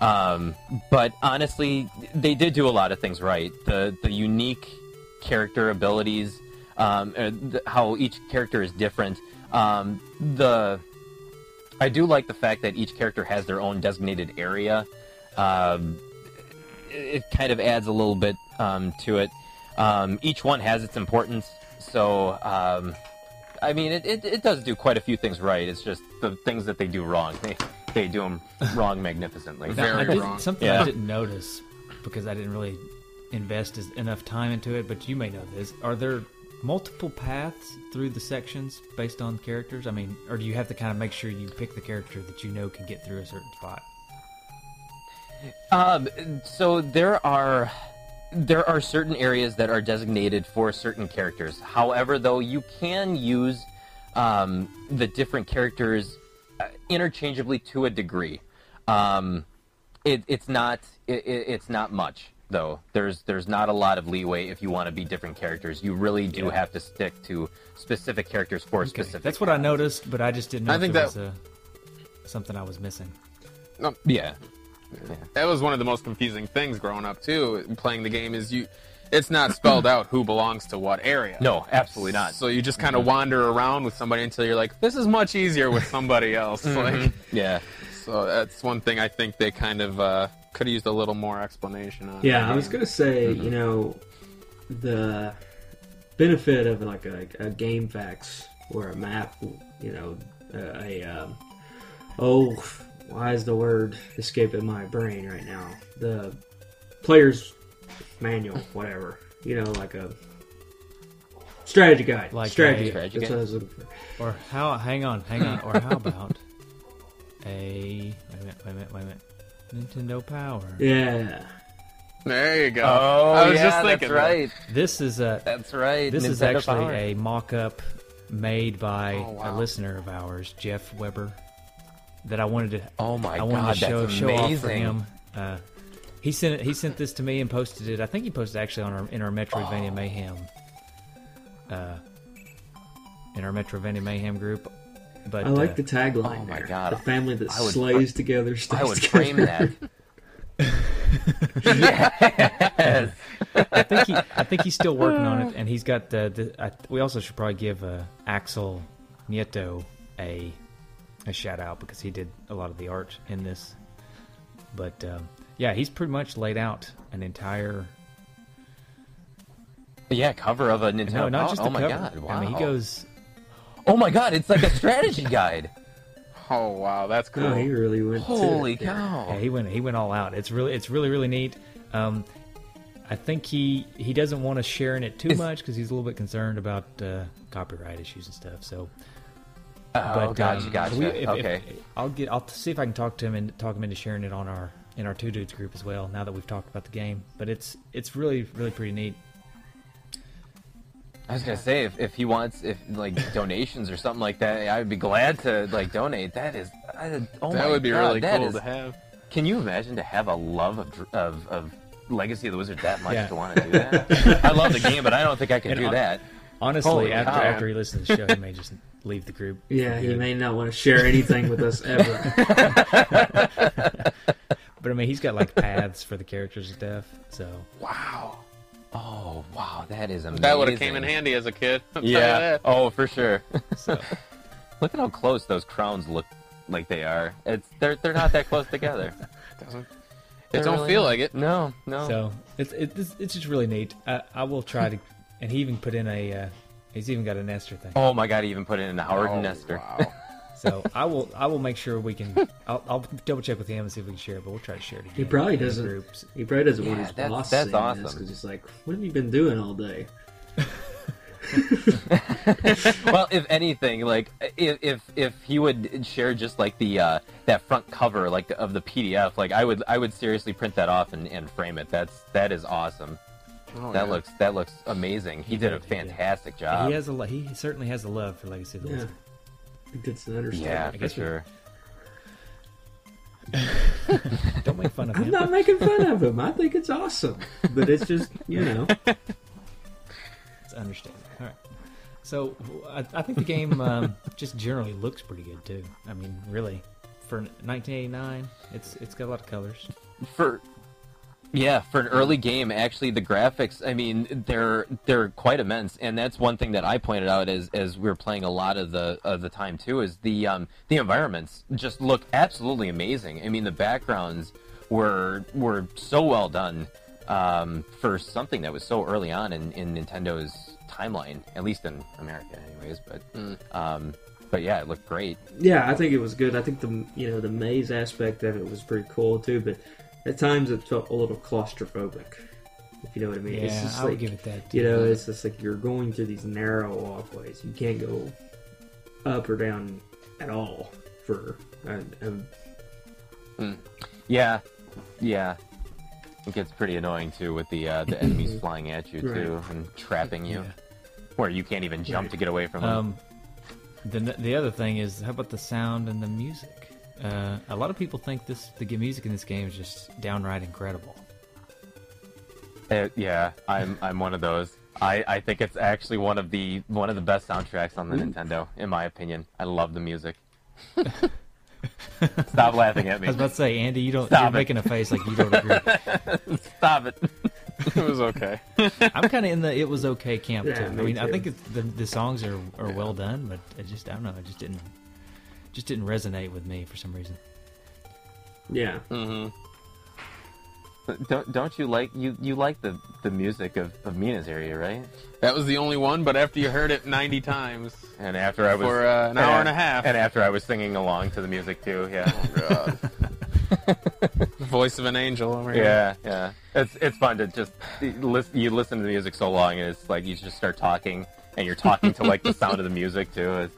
Um, but honestly, they did do a lot of things right. The the unique character abilities, um, uh, how each character is different. Um, the I do like the fact that each character has their own designated area. Um, it, it kind of adds a little bit um, to it. Um, each one has its importance, so um, I mean, it, it, it does do quite a few things right. It's just the things that they do wrong. they do them wrong magnificently. Very I did, wrong. Something Yeah. I didn't notice because I didn't really invest enough time into it, but you may know this. Are there multiple paths through the sections based on characters? I mean, or do you have to kind of make sure you pick the character that you know can get through a certain spot? Um, so there are there are certain areas that are designated for certain characters. However, though, you can use um, the different characters interchangeably to a degree. Um, it, it's not it, it- it's not much though. There's there's not a lot of leeway if you want to be different characters. You really do have to stick to specific characters for Okay, specific. That's what I noticed, but I just didn't know I if think there that- was uh, something I was missing. No, Yeah. That was one of the most confusing things growing up too. Playing the game is you, it's not spelled out who belongs to what area. No, absolutely not. So you just kind of wander around with somebody until you're like, this is much easier with somebody else. Like, Yeah. so that's one thing I think they kind of uh, could have used a little more explanation on. Yeah, I was gonna say, you know, the benefit of like a, a game facts or a map, you know, a, a um, oh, why is the word escaping my brain right now? The player's manual, whatever, you know, like a strategy guide, Like strategy a- guide. Strategy That's guide? what I was looking for. Or how? Hang on, hang on. Or how about a wait a minute, wait a minute, wait a minute. Nintendo Power. Yeah, There you go. Oh, I was yeah, just thinking that's that. right. This is a That's right. This is actually Power. a mock-up made by Oh, wow. a listener of ours, Jeff Weber, that I wanted to. Oh my I wanted God, to show that's show off for amazing. him. Uh, he sent it. He sent this to me and posted it. I think he posted it actually on our in our Metroidvania. Mayhem. Uh, in our Metroidvania Mayhem group. But I like uh, the tagline. Oh my there. God. the family that would slays together. Stays I would together. frame that. yes. I think he, I think he's still working on it, and he's got the. the I, we also should probably give uh, Axel Nieto a a shout out because he did a lot of the art in this. But um, yeah, he's pretty much laid out an entire. Yeah, cover of a Nintendo. No, not Power- just oh the my cover. god! Wow. I mean, he goes. Oh my god! It's like a strategy guide. Oh wow, that's cool. Oh, he really went. Holy it cow! Yeah, he went. He went all out. It's really, it's really, really neat. Um, I think he he doesn't want to share in it too Is- much because he's a little bit concerned about uh, copyright issues and stuff. So Oh, gotcha, um, gotcha. we- if- if- okay. I'll get. I'll see if I can talk to him and talk him into sharing it on our in our two dudes group as well. Now that we've talked about the game, but it's it's really really pretty neat. I was gonna say if, if he wants if like donations or something like that, I would be glad to like donate. That is, I, oh that my would be God, really cool is- to have. Can you imagine to have a love of of, of Legacy of the Wizard that much Yeah. to want to do that? I love the game, but I don't think I can And do hon- that. Honestly, Holy after cow. after he listens to the show, he may just leave the group. Yeah, he may not want to share anything with us ever. But I mean, he's got like paths for the characters and stuff. So Wow. Oh wow, that is amazing. That would have came in handy as a kid. I'll Yeah. Oh, for sure. So, Look at how close those crowns look like they are. It's they're they're not that close together. Doesn't it They're don't really feel not. like it. No, no. so it's it's it's just really neat. I, I will try to, and he even put in a. Uh, he's even got a Nester thing. Oh my god, he even put it in Howard Oh, Nester. Wow. So I will I will make sure we can. I'll, I'll double check with him and see if we can share it. But we'll try to share it again. He probably doesn't. Groups. He probably doesn't want his that's- boss that's seeing awesome. because he's like, "What have you been doing all day?" well, if anything, like if if if he would share just like the uh, that front cover like of the PDF, like I would I would seriously print that off and, and frame it. That's that is awesome. Oh, that yeah. looks that looks amazing. He, did a did, he did. fantastic job. he has a lo- he certainly has a love for Legacy of the Yeah, Wizard. I think it's an understatement. yeah, I for guess we- sure. Don't make fun of him. I'm him. not making fun of him. I think it's awesome, but it's just you know. It's understandable. All right. So I, I think the game um, just generally looks pretty good too. I mean, really, for 1989, it's it's got a lot of colors. for yeah for an early game actually the graphics i mean they're they're quite immense. And that's one thing that i pointed out as as we were playing a lot of the of the time too is the um the environments just look absolutely amazing. I mean the backgrounds were were so well done um for something that was so early on in in nintendo's timeline at least in america anyways but um but yeah it looked great. Yeah, I think it was good. I think the you know the maze aspect of it was pretty cool too, but at times it felt a little claustrophobic. If you know what I mean. it's Yeah, just I would like give it that. You know, it's just like you're going through these narrow walkways. You can't go up or down at all for a, a Yeah, yeah. It gets pretty annoying too with the uh, the enemies flying at you too and trapping you, Yeah. where you can't even jump to get away from them. Um, the the other thing is, how about the sound and the music? Uh, a lot of people think this the g- music in this game is just downright incredible. Uh, yeah, I'm I'm one of those. I, I think it's actually one of the one of the best soundtracks on the Nintendo, in my opinion. I love the music. Stop laughing at me. I was about to say, Andy, you don't. Stop you're it. making a face like you don't agree. Stop it. it was okay. I'm kind of in the it was okay camp Yeah, too. I me mean, I think it's, the the songs are, are well done, but I just I don't know, I just didn't just didn't resonate with me for some reason. yeah. Mm-hmm. Don't don't you like you you like the the music of, of Meyna's area, right? That was the only one, but after you heard it 90 times, And after I was For, uh, an hour and a half. and after I was singing along to the music too, yeah, the voice of an angel over here. yeah, yeah. It's it's fun to just listen. You listen to the music so long, and it's like you just start talking, and you're talking to like the sound of the music too. It's,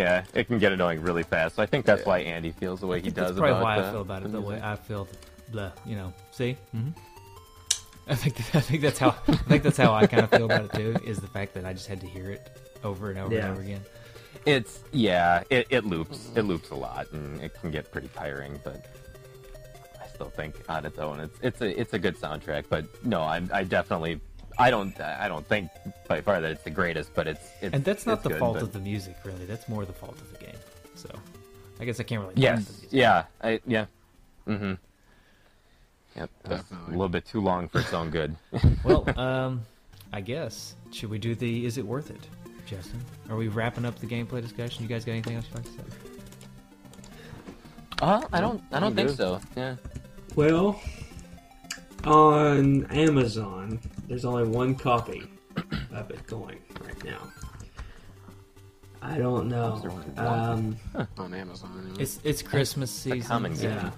yeah, it can get annoying really fast. So I think that's why Andy feels the way he does. That's does probably about why the, I feel about it the the way. I feel. Blah, you know. See, hmm I think I think that's how I think that's how I kind of feel about it too. Is the fact that I just had to hear it over and over Yeah. and over again. It's yeah, it, it loops. It loops a lot, and it can get pretty tiring. But I still think on its own, it's it's a it's a good soundtrack. But no, I I definitely I don't I don't think by far that it's the greatest, but it's, it's And that's not it's the good, fault but- of the music, really. That's more the fault of the game. So, I guess I can't really. Yes. the music. Yeah. I, yeah. Mm-hmm. Yep. That's a little bit too long for its own good. Well, um, I guess should we do the is it worth it, Justin? Are we wrapping up the gameplay discussion? You guys got anything else you'd like to say? uh, I don't. I don't think good. so. Yeah. Well, on Amazon, there's only one copy of it going right now. I don't know. Um, On Amazon. anyway. It's it's Christmas season. common so, game. you know,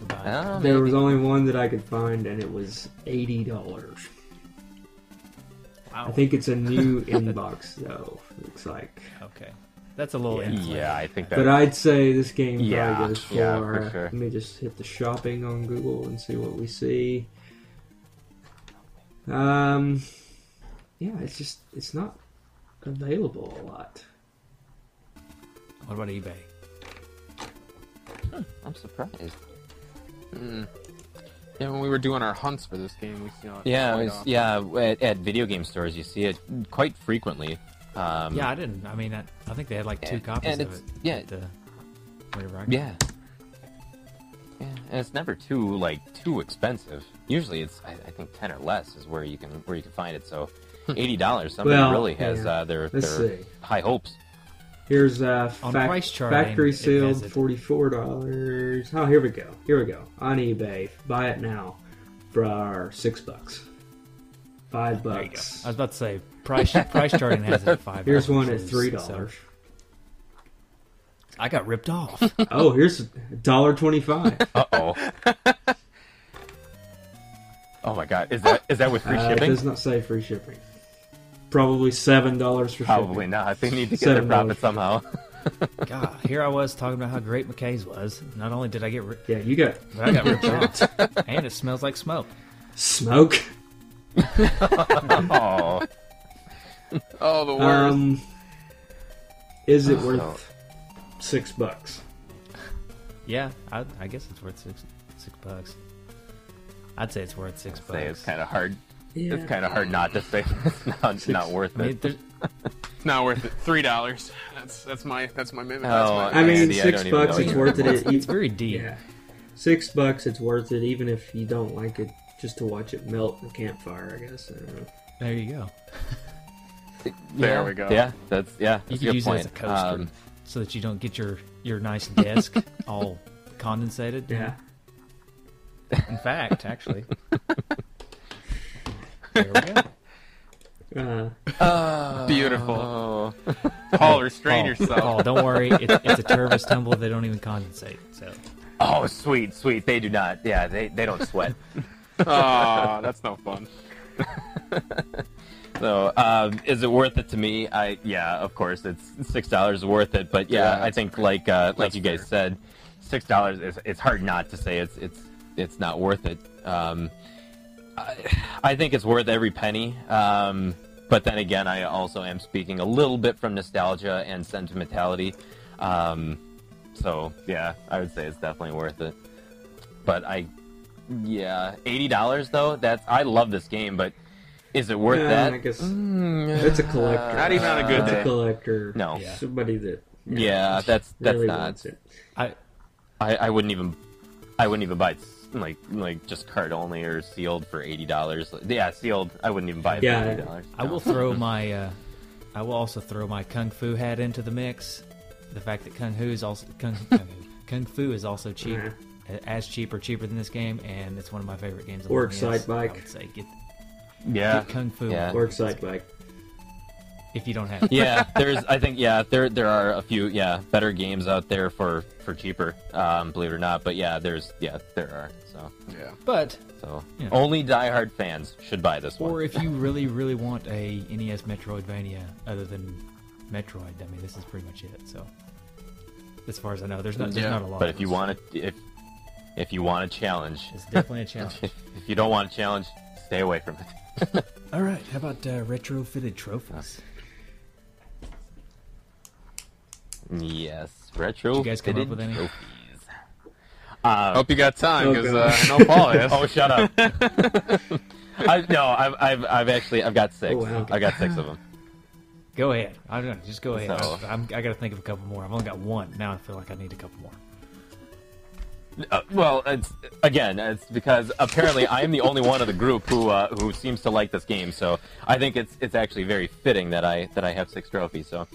so buy it. Uh, there maybe. was only one that I could find, and it was eighty dollars. Wow. I think it's a new inbox, though. Looks like. Okay, that's a little. Yeah. Yeah, I think that. But I'd say this game Yeah, probably goes for. yeah, for sure. Let me just hit the shopping on Google and see what we see. Um, yeah, it's just it's not available a lot. What about eBay? I'm surprised. Yeah, when we were doing our hunts for this game, we saw it. Yeah, it was, yeah. At, at video game stores, you see it quite frequently. Um, Yeah, I didn't. I mean, I, I think they had like two And- copies and of it. yeah. at, uh, whenever I- Yeah. Yeah, it's never too like too expensive. Usually, it's I, I think ten or less is where you can where you can find it. So, eighty dollars. Somebody Well, really has yeah. uh, their their high hopes. Here's uh, On fac- price charting, factory it sealed forty four dollars. Oh, here we go. Here we go. On eBay, buy it now for our six bucks. Five There you go. bucks. I was about to say price price charting has it at five. Here's one at three dollars. I got ripped off. oh, here's a dollar twenty five. Uh oh. oh my god, is that is that with free Uh, it shipping? does not say free shipping. Probably seven dollars for Probably shipping. Probably not. They need to get their Seven profit somehow. God, here I was talking about how great McKay's was. Not only did I get, ri- Yeah, you got but I got ripped off, and it smells like smoke. smoke. Oh, Oh, the worst. Um, is Oh, it worth six bucks? Yeah, I, I guess it's worth six six bucks. I'd say it's worth six say it's kind of hard. Yeah. It's kind of hard not to say it's not, not worth I mean, it. It's not worth it. Three dollars. That's that's my that's my mimic. Oh, That's my, I mean, Andy, I six don't bucks. It's worth it. It- it's very deep. Yeah, six bucks. It's worth it, even if you don't like it, just to watch it melt in the campfire. I guess. I. There you go. There yeah, we go. Yeah, that's yeah. You That's a could good use point. it as a coaster, Um, so that you don't get your your nice desk all condensated. Yeah. In fact, actually. there we go. Uh, beautiful. oh, Paul, restrain Paul, yourself. Paul, don't worry. It's, it's a Tervis tumble. They don't even condensate. So oh, sweet, sweet. They do not. Yeah, they they don't sweat. Oh, that's no fun. So, um, is it worth it to me? I yeah, of course, it's six dollars worth it. But yeah, Yeah. I think like uh, like you guys said, six dollars is it's hard not to say it's it's it's not worth it. Um, I, I think it's worth every penny. Um, but then again, I also am speaking a little bit from nostalgia and sentimentality. Um, so yeah, I would say it's definitely worth it. But I, yeah, eighty dollars though. That's I love this game, but is it worth yeah, that? I guess Mm, it's a collector. Not even on a good It's day. a collector. No. Yeah. Somebody that Yeah, that's that's really not. it. I I, I wouldn't even I wouldn't even buy it like like just card only or sealed for eighty dollars. Yeah, sealed. I wouldn't even buy it Yeah. for eighty dollars. I will throw my uh, I will also throw my kung fu hat into the mix. The fact that kung fu is also kung, kung, kung fu is also cheap, Uh-huh. As cheap or cheaper than this game, and it's one of my favorite games. of Or the Excitebike. I would say get, Yeah, get kung fu Yeah. Or Excitebike. if you don't have. it. yeah. There's I think yeah there there are a few yeah better games out there for for cheaper. Um, believe it or not, but yeah, there's yeah there are. So Yeah. But so Yeah. only diehard fans should buy this one. or if you really really want a NES Metroidvania other than Metroid, I mean this is pretty much it. So as far as I know, there's not there's Yeah. not a lot. but if you those. want to if if you want a challenge, it's definitely a challenge. if, if you don't want a challenge, stay away from it. All right, how about uh, retrofitted trophies? Yes, retro. Did you guys come up with any? trophies. Uh, Hope you got time Oh, because God. uh, I know Paul is. oh, shut up! I, no, I've, I've, I've actually, I've got six. Oh, wow. I got six of them. Go ahead. I don't know. Just go ahead. So- I, I'm, I got to think of a couple more. I've only got one. Now I feel like I need a couple more. Uh, well, it's again, it's because apparently I am the only one of the group who, uh, who seems to like this game. So I think it's, it's actually very fitting that I, that I have six trophies. So,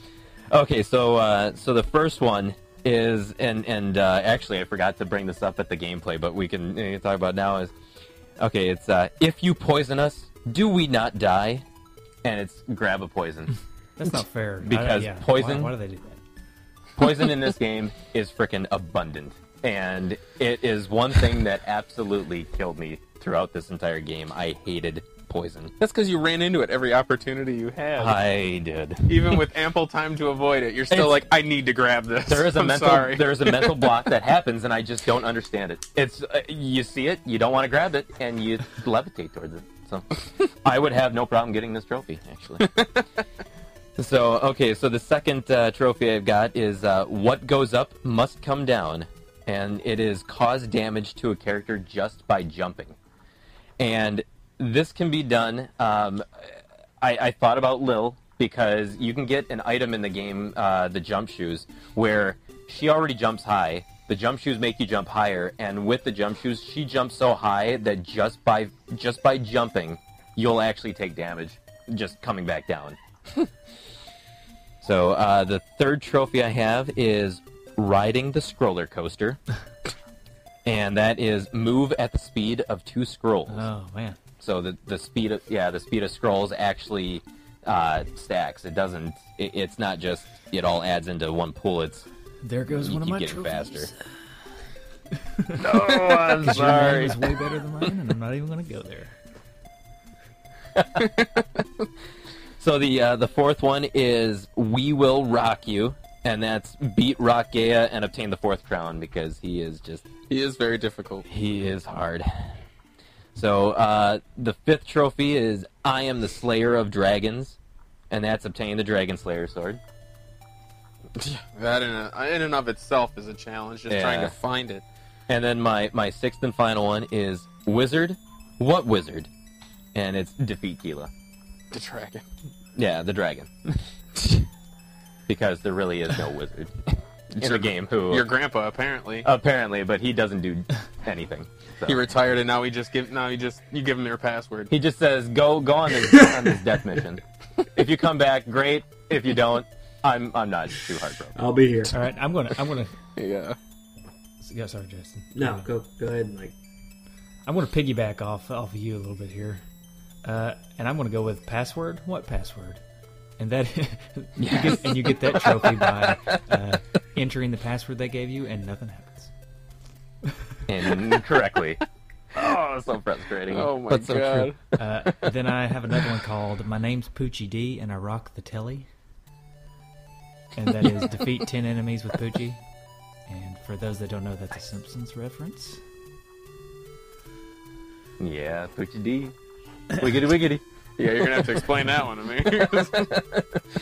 okay, so, uh, so the first one is, and, and uh, actually I forgot to bring this up at the gameplay, but we can uh, talk about now. Is okay, it's uh, if you poison us, do we not die? And it's grab a poison. That's not fair. Because yeah. poison- Why, why do they do that? poison in this game is freaking abundant and it is one thing that absolutely killed me throughout this entire game. I hated poison. That's because you ran into it every opportunity you had. i did. Even with ample time to avoid it, you're still It's- like, I need to grab this. there is a I'm mental sorry. there is a mental block that happens and i just don't understand it. It's uh, you see it you don't want to grab it and you levitate towards it. So i would have no problem getting this trophy actually. So okay, so the second uh, trophy I've got is uh, what goes up must come down, and it is cause damage to a character just by jumping, and this can be done. Um, I, I thought about Lyll because you can get an item in the game, uh, the jump shoes, where she already jumps high, The jump shoes make you jump higher, and with the jump shoes, she jumps so high that just by just by jumping, you'll actually take damage just coming back down. so uh, the third trophy I have is riding the scroller coaster, and that is move at the speed of two scrolls. Oh man. So the the speed of yeah the speed of scrolls actually uh, stacks. It doesn't. It, it's not just it all adds into one pool. It's There goes you one of keep my getting trophies. faster. no, I'm Your name is way better than mine, and I'm not even going to go there. So the uh, the fourth one is we will rock you, and that's beat Rock Gaia and obtain the fourth crown because he is just He is very difficult. he is hard. So uh, the fifth trophy is I am the Slayer of Dragons, and that's obtain the Dragon Slayer sword. That in, a, in and of itself is a challenge. Just trying to find it. And then my, my sixth and final one is Wizard. What wizard? And it's defeat Keela. The dragon. Yeah, the dragon. because there really is no wizard in the game who Your grandpa apparently. apparently, but he doesn't do anything. So. He retired and now he just give now he just you give him your password. He just says, "Go, go on this on this death mission. If you come back, great. If you don't, I'm I'm not too heartbroken." I'll be here. All right, I'm gonna I'm gonna Yeah. yeah, sorry, Justin. No, go go ahead and like. I'm gonna piggyback off off of you a little bit here, uh, and I'm gonna go with password. What password? And that you get, and you get that trophy by uh, entering the password they gave you, and nothing happens. And incorrectly. Oh, so frustrating. Oh my but god. true. Uh, then I have another one called "My Name's Poochie D, and I rock the telly," and that is defeat ten enemies with Poochie. And for those that don't know, that's a Simpsons reference. Yeah, Poochie D. Wiggity wiggity. Yeah, you're gonna have to explain that one to me.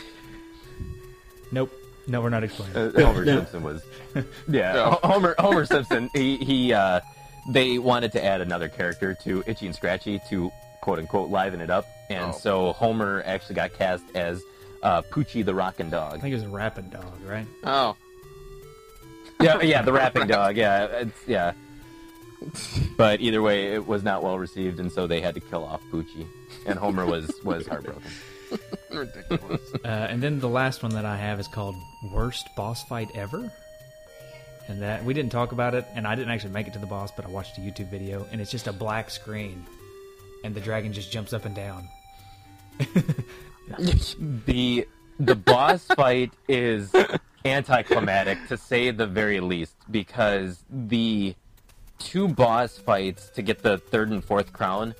Nope, no, we're not explaining. Uh, Homer No. Simpson was. Yeah, No. Homer Homer Simpson. He he. Uh, they wanted to add another character to Itchy and Scratchy to quote unquote liven it up, and Oh. so Homer actually got cast as uh, Poochie the Rockin' Dog. I think it was a rapid dog, right? oh. Yeah, yeah, the rapping dog. Yeah, it's yeah. But either way, it was not well received, and so they had to kill off Poochie, and Homer was was heartbroken. Ridiculous. Uh, and then the last one that I have is called Worst Boss Fight Ever. And that we didn't talk about it, and I didn't actually make it to the boss, but I watched a YouTube video, and it's just a black screen, and the dragon just jumps up and down. the the boss fight is anticlimactic to say the very least because the two boss fights to get the third and fourth crown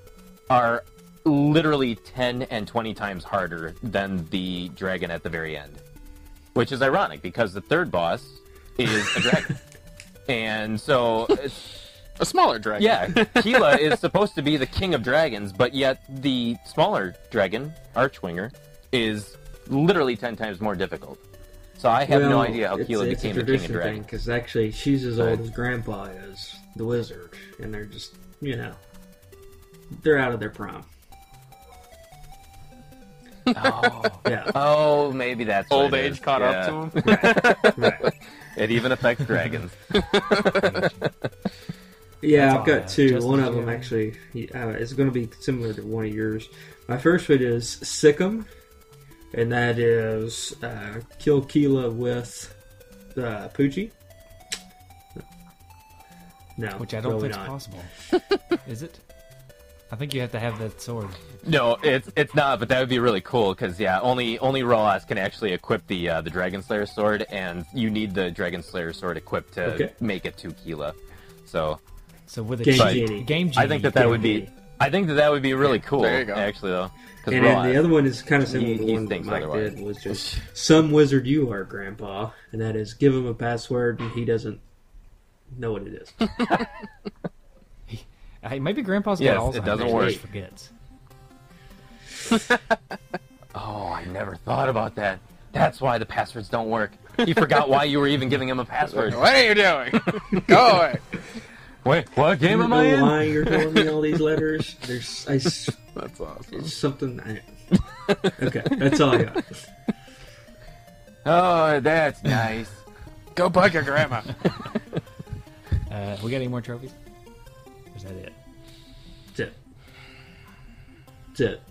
are literally 10 and 20 times harder than the dragon at the very end which is ironic because the third boss is a dragon and so A smaller dragon. yeah, Keela is supposed to be the king of dragons, but yet the smaller dragon, Archwinger, is literally ten times more difficult. So I have no idea how it's, Keela became a the king of dragons. because actually she's as old as Grandpa is, the wizard, and they're just you know they're out of their prime. Oh, Yeah, oh, maybe that's what Old it age is. caught Yeah. up to him. right. It even affects dragons. Yeah, I've got two. Justin, one of them have actually uh, is going to be similar to one of yours. My first one is Sikkim, and that is uh, kill Keela with uh, Poochie. No, Which I don't really think's not. possible. Is it? I think you have to have that sword. No, it's it's not, but that would be really cool because yeah, only only Roas can actually equip the uh, the Dragon Slayer sword, and you need the Dragon Slayer sword equipped to Okay. make it to Keela. So So with a Game cheat- Genie. game genie. I think that that Game would be. Genie. I think that that would be really cool. There you go. Actually, though, because And then the other one is kind of similar He- to the one that Mike otherwise. did was just some wizard you are, Grandpa, and that is give him a password and he doesn't know what it is. Hey, maybe Grandpa's got Yes, Alzheimer's. it doesn't and work. just forgets. Oh, I never thought about that. That's why the passwords don't work. He forgot why you were even giving him a password. What are you doing? Go away. Wait, what game I am don't I know in? why you're telling me all these letters. There's I s That's awesome. it's something. I, okay, that's all I got. Oh, that's nice. Go bug your grandma. Uh, we got any more trophies? Or is that it? That's it. That's it.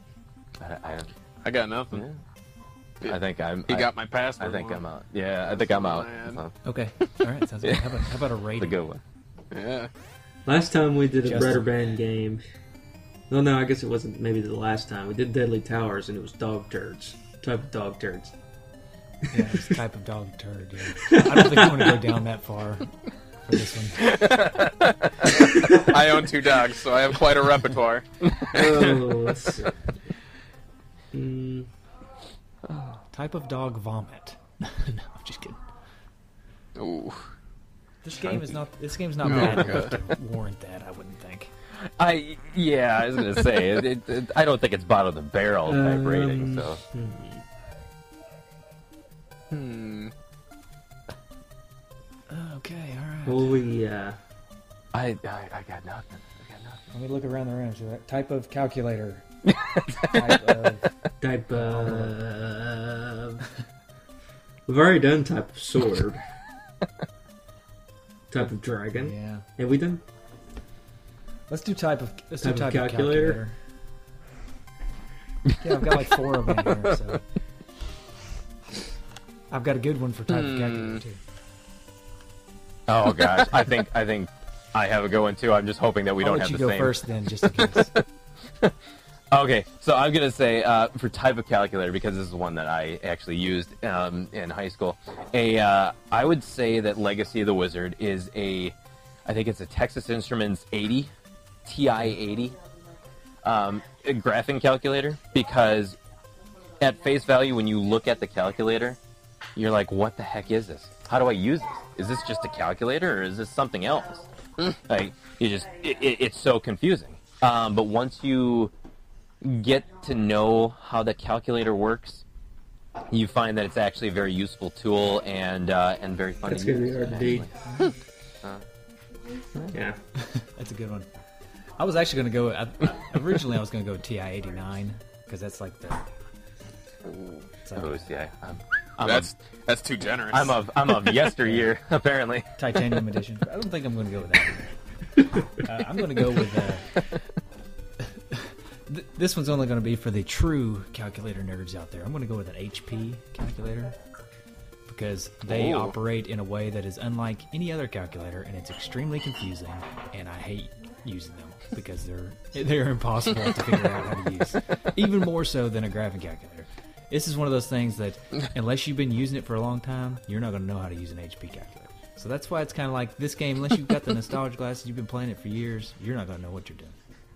I, I, I got nothing. I think I'm. He I, got my password. I think wrong. I'm out. Yeah, I think I'm out. So, Okay. All right. Sounds good. How about, how about a the good one. Yeah. Last time we did a Justin. Broderbund game. Well, no, I guess it wasn't maybe the last time. We did Deadly Towers and it was dog turds. Type of dog turds. Yeah, it's type of dog turd. Yeah. I don't think I want to go down that far for this one. I own two dogs, so I have quite a repertoire. Oh, let's see. Mm, Type of dog vomit. no, I'm just kidding. Ooh. This game is not. This game's not Oh, bad God. enough to warrant that. I wouldn't think. I yeah, I was gonna say it, it, it- I don't think it's bottom of the barrel type Um, rating. So Hmm. Okay. All right. well, we, uh, I, I I got nothing. I got nothing. Let me look around the room. So that type of calculator. type of, type of. We've already done type of sword. type of dragon. yeah. Have we done? Let's do type of. Let's Type do of type of calculator? calculator. yeah, I've got like four of them here. So I've got a good one for type of calculator too. Oh gosh, I think I think I have a good one too. I'm just hoping that we I'll don't let have you the go same. first then, just in case. Okay, so I'm gonna say uh, for type of calculator because this is one that I actually used um, in high school. A uh, I would say that Legacy of the Wizard is a, I think it's a Texas Instruments 80, TI 80, um, graphing calculator because at face value when you look at the calculator, you're like, what the heck is this? How do I use this? Is this just a calculator or is this something else? like you just it, it, it's so confusing. Um, but once you get to know how the calculator works, you find that it's actually a very useful tool and uh, and very fun That's to gonna be use. hard indeed. Yeah. That's a good one. I was actually going to go. I, originally, I was going to go TI eighty nine because that's like the. It's like Oh, see, I, I'm, I'm That's of, that's too generous. I'm of I'm of yesteryear apparently. titanium edition. I don't think I'm going to go with that. Uh, I'm going to go with. Uh, th- this one's only going to be for the true calculator nerds out there. I'm going to go with an HP calculator because they Ooh. operate in a way that is unlike any other calculator, and it's extremely confusing. And I hate using them because they're they're impossible to figure out how to use, even more so than a graphing calculator. This is one of those things that, unless you've been using it for a long time, you're not going to know how to use an HP calculator. So that's why it's kind of like this game. Unless you've got the nostalgia glasses, you've been playing it for years, you're not going to know what you're doing.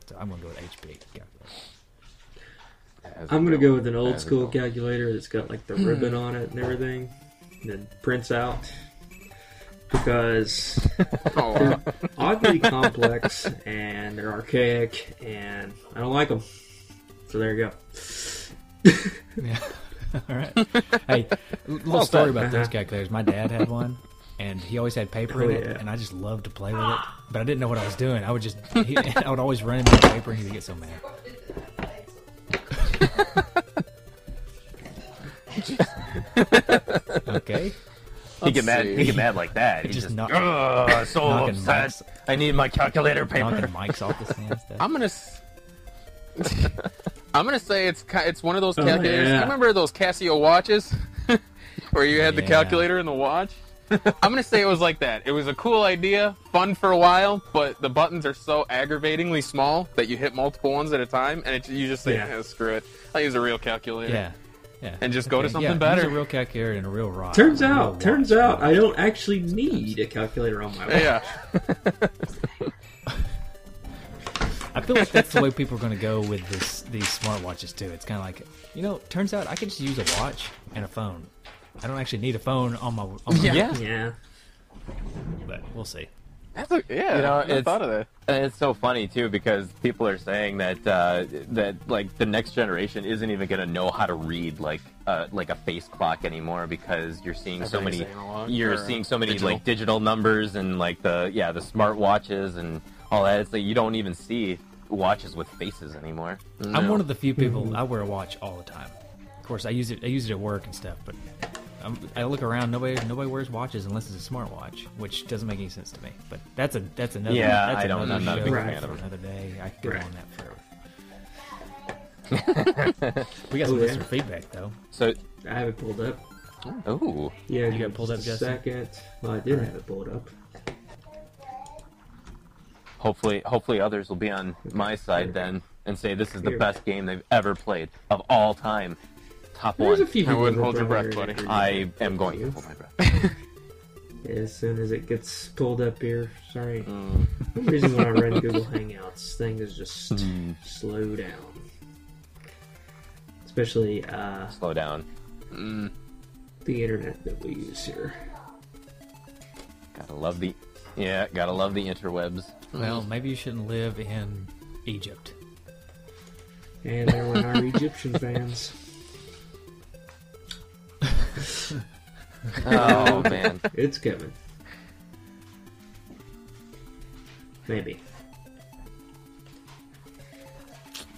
So I'm going to go with HP calculator. I'm gonna go with an old school calculator that's got like the hmm. ribbon on it and everything, and then prints out because Oh, wow. they're oddly complex and they're archaic and I don't like them. So there you go. Yeah. All right. Hey, a little story about those calculators. My dad had one, and he always had paper in Oh, it, yeah. and I just loved to play with it. But I didn't know what I was doing. I would just, he, I would always run him out of paper, and he would get so mad. okay. He get mad. He get mad like that. He Just just, knock- Ugh, so knocking upset. mics- I need my calculator Knocking paper. mics off the stand. I'm gonna. S- I'm gonna say it's it's one of those Oh, calculators. yeah. You remember those Casio watches, where you had the calculator in the watch? I'm gonna say it was like that. It was a cool idea, fun for a while, but the buttons are so aggravatingly small that you hit multiple ones at a time, and it, you just say, Yeah. "Eh, "Screw it, I use a real calculator." Yeah. Yeah. And just go to something yeah, better. Use a real calculator and a real rock. Turns out, turns real out, I don't actually need a calculator on my watch. Yeah. I feel like that's the way people are going to go with this these smartwatches too. It's kind of like, you know, turns out I can just use a watch and a phone. I don't actually need a phone on my. On my Yeah. Yeah. but we'll see. That's a, yeah. You know, I it's- thought of that. And it's so funny too because people are saying that uh, that like the next generation isn't even going to know how to read like uh, like a face clock anymore because you're seeing so many you're seeing so many digital. like digital numbers and like the yeah the smart watches and all that. It's like you don't even see watches with faces anymore. I'm one of the few people I wear a watch all the time. Of course, I use it. I use it at work and stuff, but um, I look around. Nobody nobody wears watches unless it's a smartwatch, which doesn't make any sense to me. But that's a that's another Yeah, that's I don't- another I'm not a show big fan of it. another day. I could go Right. on that forever. we got some Oh, yeah. listener feedback though. So, I have it pulled up. Oh, Yeah, You got me pulled just up, a Jesse? Second. Well, I did have it pulled up. Hopefully, hopefully others will be on my side then and say this is the best game they've ever played of all time. Top There's a one. few I wouldn't hold your breath, buddy. I am going to hold my breath. As soon as it gets pulled up here, sorry. Mm. For some reason when I run Google Hangouts, things just Hmm. slow down. Especially uh, Slow down. the internet that we use here. Gotta love the, yeah, gotta love the interwebs. Well, mm-hmm. maybe you shouldn't live in Egypt. And there went our Egyptian fans. Oh man. It's coming. Maybe.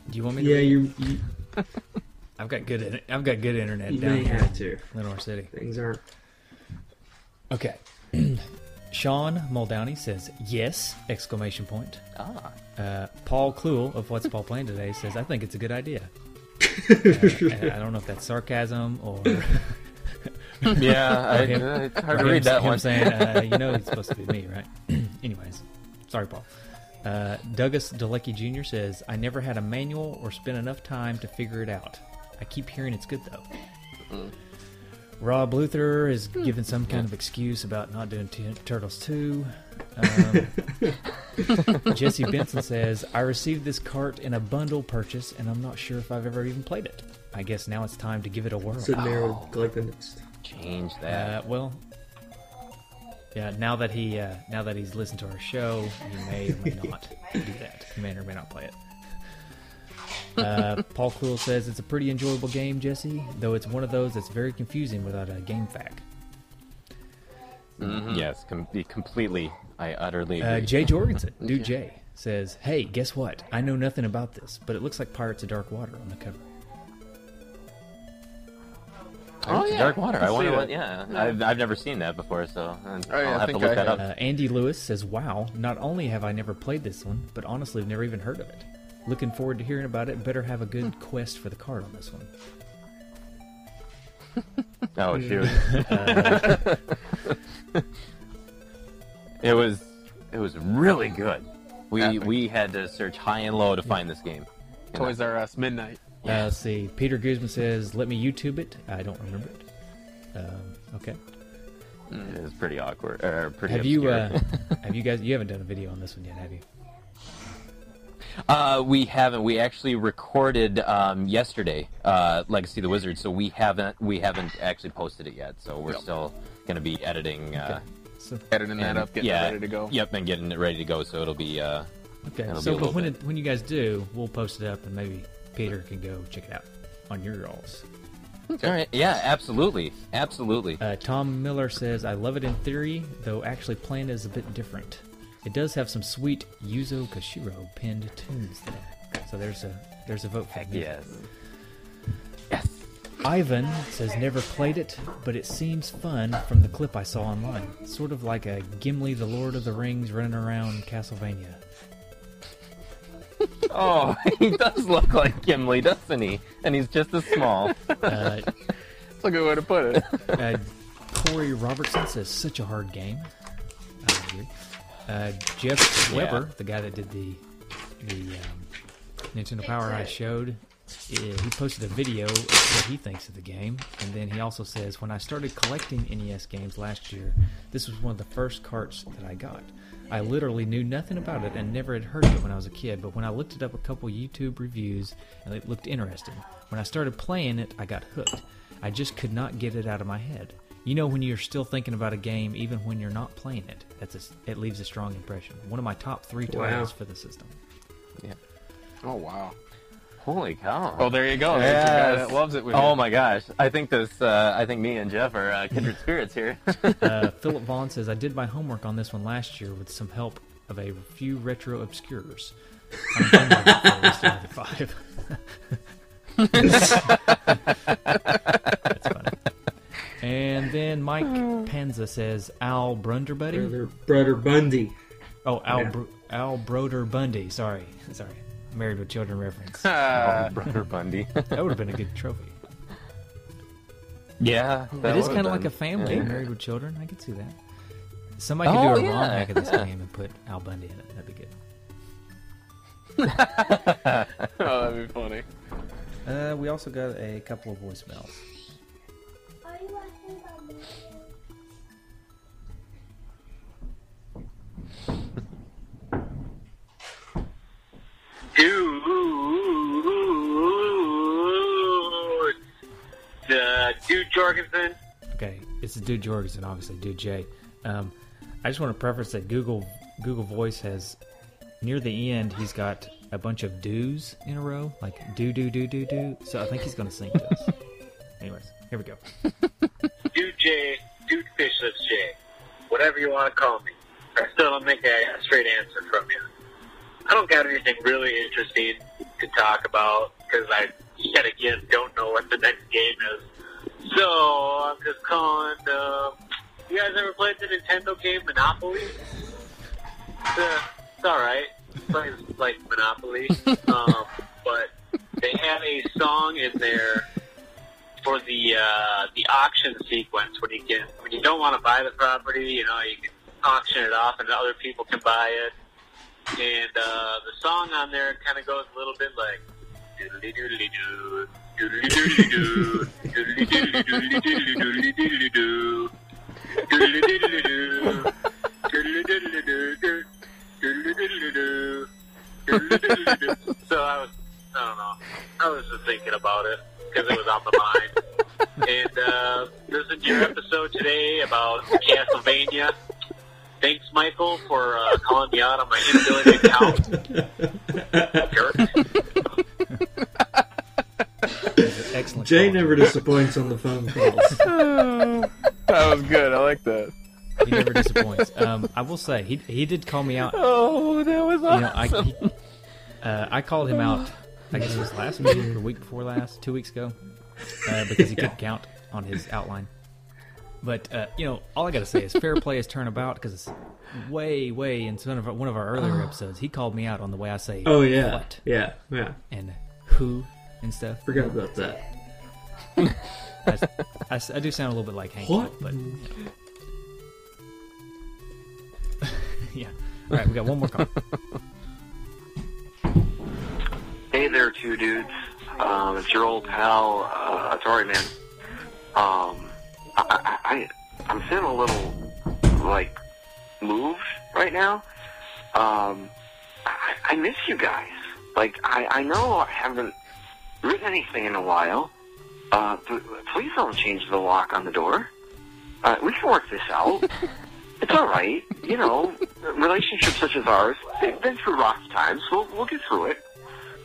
Do you want me to? Yeah, you you, I've got good. in- I've got good internet you down may here have to. in Lenoir City. Things aren't. Okay. Sean Muldowney says yes! Exclamation point. Ah. Uh, Paul Kluel of What's Paul Playing Today says I think it's a good idea. Uh, I don't know if that's sarcasm or Yeah, I, Him- uh, it's hard to him, read that him one. saying, uh, you know, it's supposed to be me, right? Anyways, sorry, Paul. Uh, Douglas Dalecki Jr. says, I never had a manual or spent enough time to figure it out. I keep hearing it's good, though. Rob Luther is given some kind of excuse about not doing T- Turtles 2. Um, Jesse Benson says, I received this cart in a bundle purchase, and I'm not sure if I've ever even played it. I guess now it's time to give it a whirl. Sitting there Oh. with like the next. Change that. Uh, well, yeah. Now that he uh, now that he's listened to our show, he may or may not do that. He may or may not play it. Uh, Paul Kluel says it's a pretty enjoyable game, Jesse. Though it's one of those that's very confusing without a game fact. Mhm. Yes, com- completely. I utterly agree. Uh, Jay Jorgensen, dude Jay, says, "Hey, guess what? I know nothing about this, but it looks like Pirates of Dark Water on the cover." oh, yeah, Dark Water. I I wonder what. Yeah, Yeah. I've, I've never seen that before, so uh, Oh, yeah, I'll I have to look I that have. up. Uh, Andy Lewis says, "Wow! Not only have I never played this one, but honestly, I've never even heard of it. Looking forward to hearing about it. Better have a good quest for the card on this one." Oh shoot! it was it was really good. We Epic. we had to search high and low to find this game. Toys R Us Midnight. Uh, let's see. Peter Guzman says, "Let me YouTube it." I don't remember it. Um, okay. It was pretty awkward or pretty. Have you? Uh, have you guys? You haven't done a video on this one yet, have you? Uh, we haven't. We actually recorded um, yesterday, uh, Legacy of the Wizard. So we haven't. We haven't actually posted it yet. So we're Yep. still going to be editing. Uh, So Editing that and- up, getting yeah, it ready to go. Yep, and getting it ready to go. So it'll be. Uh, okay. That'll be So, a but when bit. it, when you guys do, we'll post it up, and maybe Peter can go check it out on your alls. All right. Yeah. Absolutely. Absolutely. Uh, Tom Miller says, I love it in theory, though actually playing is a bit different. It does have some sweet Yuzo Koshiro pinned tunes there. So there's a there's a vote for me. Yes. Yes. Ivan says never played it, but it seems fun from the clip I saw online. Sort of like a Gimli the Lord of the Rings running around Castlevania. Oh, he does look like Gimli, doesn't he? And he's just as small. Uh, That's a good way to put it. uh, Corey Robertson says such a hard game. I agree. Uh, Jeff Yeah. Weber, the guy that did the the um, Nintendo Power I showed, uh, he posted a video of what he thinks of the game, and then he also says, "When I started collecting NES games last year, this was one of the first carts that I got. I literally knew nothing about it and never had heard of it when I was a kid, but when I looked it up a couple YouTube reviews and it looked interesting, when I started playing it, I got hooked. I just could not get it out of my head. You know when you're still thinking about a game even when you're not playing it. That's a, it leaves a strong impression. One of my top three Wow. titles for the system. Yeah. Oh wow. Holy cow! Well, there you go. There's a guy that loves it with Oh you. my gosh! I think this. Uh, I think me and Jeff are uh, kindred spirits here. Uh, Philip Vaughn says, I did my homework on this one last year with some help of a few retro obscures. I'm done with it for Rest of the Five. That's funny. And then Mike Penza says Al Brunderbuddy. Brother, brother Bundy. Oh, Al Yeah. Br- Al Broder Bundy. Sorry, sorry. Married with Children reference. Oh, Brother Bundy. That would have been a good trophy. yeah, It that is kind of like a family, Yeah. married with children. I could see that. Somebody could Oh, do a yeah, ROM hack of this yeah. game and put Al Bundy in it. That'd be good. Oh, that'd be funny. Uh, we also got a couple of voicemails. Dude, uh, dude Jorgensen. Okay, it's the Dude Jorgensen, obviously Dude J. Um, I just want to preface that Google Google Voice has near the end he's got a bunch of do's in a row, like do do do do do. So I think he's going to sing to us. Anyways, here we go. Dude J, Dude Fishless J, whatever you want to call me. I still don't make a, a straight answer from you. I don't got anything really interesting to talk about because I yet again don't know what the next game is. So I'm just calling. Uh, you guys ever played the Nintendo game Monopoly? It's, uh, it's all right. It plays like Monopoly, um, but they had a song in there for the uh, the auction sequence when you can when you don't want to buy the property, you know, you can auction it off and other people can buy it. And uh, the song on there kind of goes a little bit like doodly doodly doo. So I was, I don't know, I was just thinking about it because it was on my mind. And uh, listened to your episode today about Castlevania. Thanks, Michael, for uh, calling me out on my inability to count. Jerk. Excellent. Jay never disappoints on the phone calls. That was good. I like that. He never disappoints. Um, I will say he he did call me out. Oh, that was You know, I he, uh, I called him out. I guess it was last week or week before last, two weeks ago, uh, because he couldn't count on his outline. But uh, you know, all I got to say is fair play is turnabout because it's way, way in some of our, one of our earlier episodes. He called me out on the way I say Oh yeah, what yeah, yeah. and who and stuff. Forgot about that. I, I, I do sound a little bit like Hank, What? but yeah. All right, we got one more call. Hey there, two dudes. Um, it's your old pal, uh, Atari man. Um, I, I, I'm feeling a little, like, moved right now. Um, I, I miss you guys. Like, I, I know I haven't written anything in a while. Uh, please don't change the lock on the door. Uh, we can work this out. It's all right. You know, relationships such as ours, they've been through rough times. We'll, we'll get through it.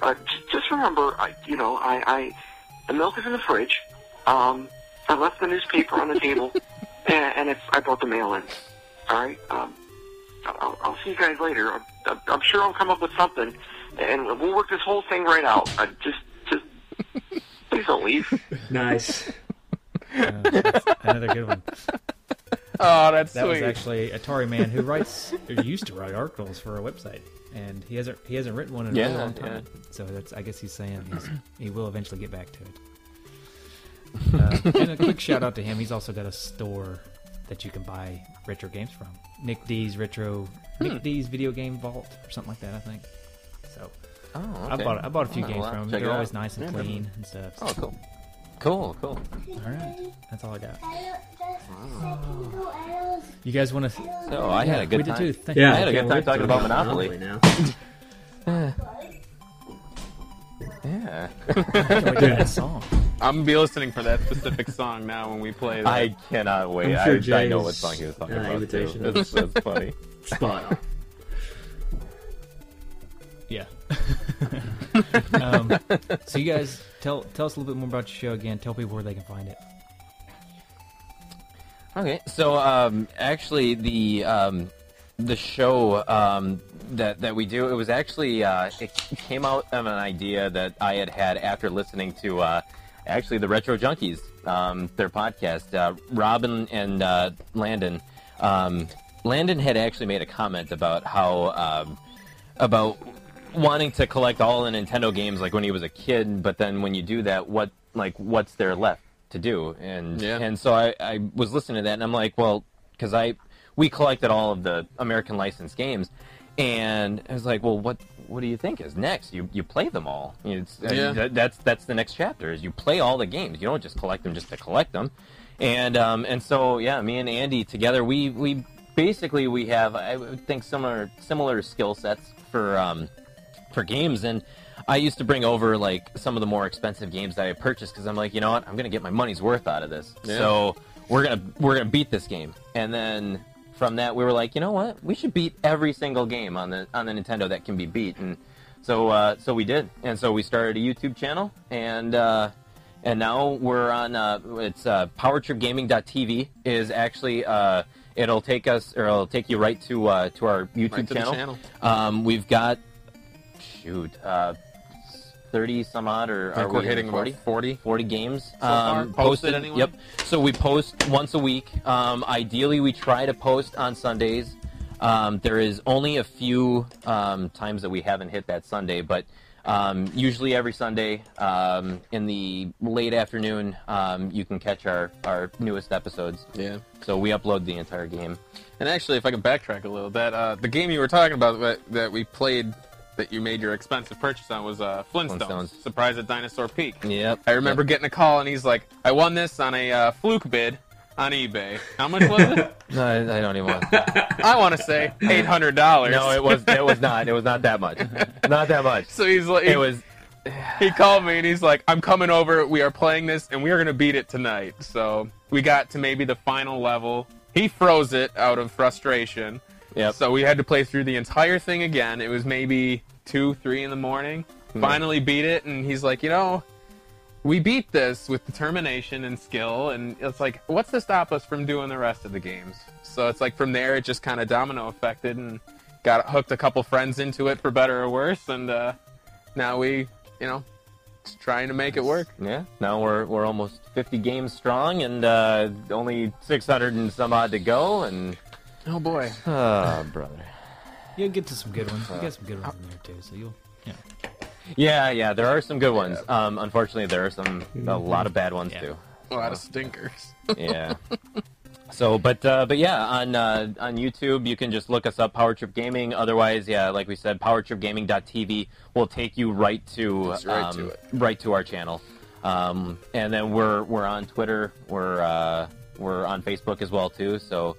Uh, j- just remember, I, you know, I, I, the milk is in the fridge. Um, I left the newspaper on the table, and, and it's, I brought the mail in. All right. Um, I'll, I'll see you guys later. I'm, I'm- I'm sure I'll come up with something, and we'll work this whole thing right out. Uh, just, just, please don't leave. Nice. Uh, that's another good one. Oh, that's That was sweet. actually Atari man who writes or used to write articles for our website, and he hasn't he hasn't written one in a really long time. yeah. So that's I guess he's saying he's, he will eventually get back to it. Uh, and a quick shout out to him. He's also got a store that you can buy retro games from. Nick D's retro Hmm. Nick D's video game vault or something like that. I think. So Oh, I bought I bought a few Oh, games well, from him. They're always out. nice and Yeah, clean and stuff. Oh, cool. Cool, cool. All right, that's all I got. I don't, just a second ago, I was, You guys want to? Oh, I had a good we time. did too. Thank Yeah, I had a good time talking about talk Monopoly. now. Yeah. you. Can't wait to that song. I'm gonna be listening for that specific song now when we play that. I cannot wait. I'm sure I, I know what song he was talking uh, about. Too. That's, that's funny. Spot on. Yeah. um, so you guys tell tell us a little bit more about your show again. Tell people where they can find it. Okay, so um, actually, the um, the show um, that that we do, it was actually uh, it came out of an idea that I had had after listening to uh, actually the Retro Junkies um, their podcast. Uh, Robin and uh, Landon. Um, Landon had actually made a comment about how um, about wanting to collect all the Nintendo games like when he was a kid, but then when you do that, what like what's there left to do? And Yeah. and so I, I was listening to that, and I'm like, well, because I we collected all of the American licensed games, and I was like, well, what what do you think is next? You you play them all. It's, Yeah. that- that's that's the next chapter. Is you play all the games. You don't just collect them just to collect them. And um, and so yeah, me and Andy together, we we basically we have I would think similar similar skill sets for um, for games and. I used to bring over like some of the more expensive games that I purchased because I'm like, you know what, I'm gonna get my money's worth out of this. Yeah. So we're gonna we're gonna beat this game. And then from that, we were like, you know what, we should beat every single game on the on the Nintendo that can be beat. And so uh, so we did. And so we started a YouTube channel, and uh, and now we're on. Uh, it's uh, PowerTripGaming.tv is actually. Uh, It'll take us, or it'll take you right to uh, to our YouTube Right to the channel. channel. Um, we've got shoot, uh, thirty some odd, or I think are we're we hitting 40? 40. 40 games So um, Posted anyway? Yep. So we post once a week. Um, ideally, we try to post on Sundays. Um, there is only a few um, times that we haven't hit that Sunday, but um, usually every Sunday um, in the late afternoon, um, you can catch our, our newest episodes. Yeah. So we upload the entire game. And actually, if I can backtrack a little, that uh, the game you were talking about that, that we played, that you made your expensive purchase on, was uh, Flintstones. Flintstones. Surprise at Dinosaur Peak. Yep. I remember getting a call, and he's like, "I won this on a uh, fluke bid on eBay. How much was it? No, I, I don't even want. I want to say eight hundred dollars. no, it was it was not. It was not that much. Not that much. So he's like, It was he called me and he's like, I'm coming over. We are playing this and we are going to beat it tonight. So we got to maybe the final level. He froze it out of frustration. Yep. So we had to play through the entire thing again. It was maybe two, three in the morning. Finally beat it, and he's like, you know, we beat this with determination and skill, and it's like, what's to stop us from doing the rest of the games? So it's like from there, it just kind of domino affected, and got hooked a couple friends into it for better or worse, and uh, now we, you know, just trying to make it work. Yeah. Now we're we're almost 50 games strong and uh, only 600 and some odd to go. And Oh boy. oh, brother. You'll get to some good ones. You got some good ones in there too. So you'll. Yeah. Yeah, yeah. There are some good ones. Um, unfortunately, there are some a lot of bad ones Yeah. too. A lot of stinkers. Yeah. So, but uh, but yeah, on uh, on YouTube you can just look us up, Power Trip Gaming. Otherwise, yeah, like we said, PowerTripGaming.tv will take you right to Just right um, to it. right to our channel. Um, and then we're we're on Twitter, we're uh, we're on Facebook as well too. So,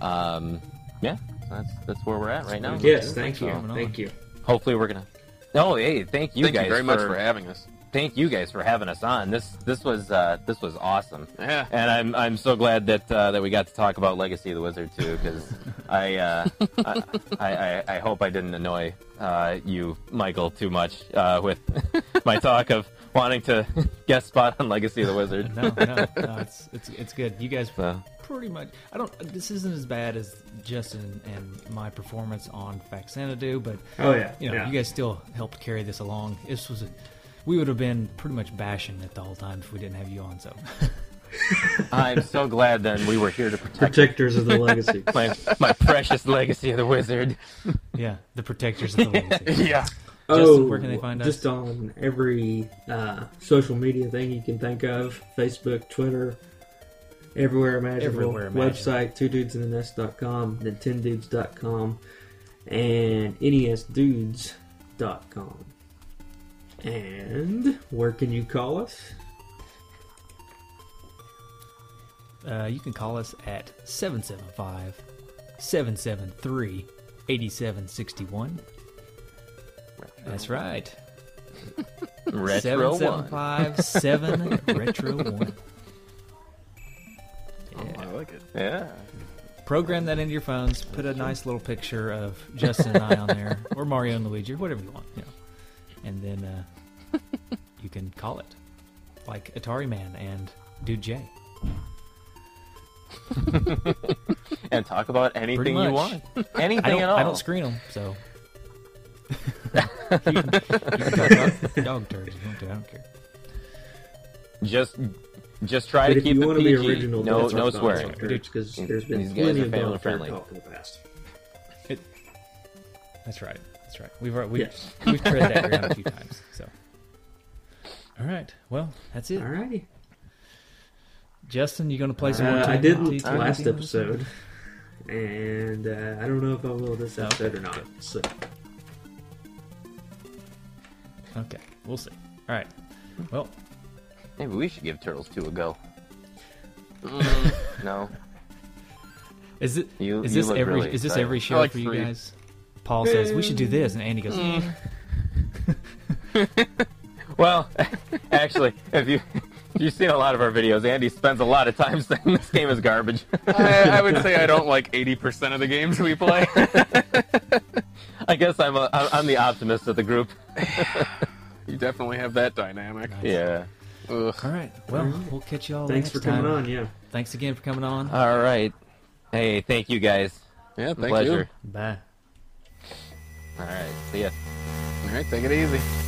um, yeah, that's that's where we're at right now. Yes, thank you, coming thank you. Hopefully, we're gonna. Oh, hey, thank you Thank guys you very much for having us. thank you guys for having us on. This this was uh, this was awesome. Yeah. And I'm I'm so glad that uh, that we got to talk about Legacy of the Wizard too, because I, uh, I, I I I hope I didn't annoy uh, you, Michael, too much uh, with my talk of wanting to guest spot on Legacy of the Wizard. No, no, no. It's it's it's good. You guys So, pretty much. I don't. This isn't as bad as Justin and my performance on Faxanadu, but Oh yeah, you know, yeah. you guys still helped carry this along. This was a. We would have been pretty much bashing it the whole time if we didn't have you on. So, I'm so glad then we were here to protect Protectors of the legacy. my my precious Legacy of the Wizard. yeah, the protectors of the legacy. Yeah. Oh, where can they find us? just on every uh, social media thing you can think of: Facebook, Twitter, everywhere imaginable. Everywhere imaginable. Website: two dudes in the nest.com, nintendudes.com, and E nesdudes.com. And where can you call us? Uh, you can call us at 775 773 8761. That's right. Retro one. 775 7 Retro 1. I like it. Yeah. Program that into your phones. Put a nice little picture of Justin and I on there, or Mario and Luigi, or whatever you want. You know. And then uh, you can call it like Atari Man and Dude J. And talk about anything you want. Anything I at all. I don't screen them, so. You can, you can talk dog turds if you want to. I don't care. just just try But to if keep you it want to be original, no don't no swearing. because there's been these plenty of family adult friendly. talk in the past. It, that's right. That's right. We've we've, Yes. we've tread that ground a few times. So, all right. Well, that's it. Alrighty. Justin, you going to play some more? Uh, I didn't Team- Team- last Team- episode, and uh, I don't know if I will roll this episode or not. So Okay, we'll see. All right. Well, Maybe we should give Turtles 2 a go. no. is it? You- is you this every? really is this every show like for you three. guys? Paul says we should do this, and Andy goes, Mm. "Eh." Well, actually, if you if you've seen a lot of our videos, Andy spends a lot of time saying this game is garbage. I, I would say I don't like 80% of the games we play. I guess I'm a, I'm I'm the optimist of the group. you definitely have that dynamic. Yeah. Ugh. "All right. Well, we'll catch you all. thanks for coming time. on. Yeah. Thanks again for coming on. All right. Hey, thank you guys. Yeah, thank Pleasure. Bye. All right. See ya. All right, take it easy.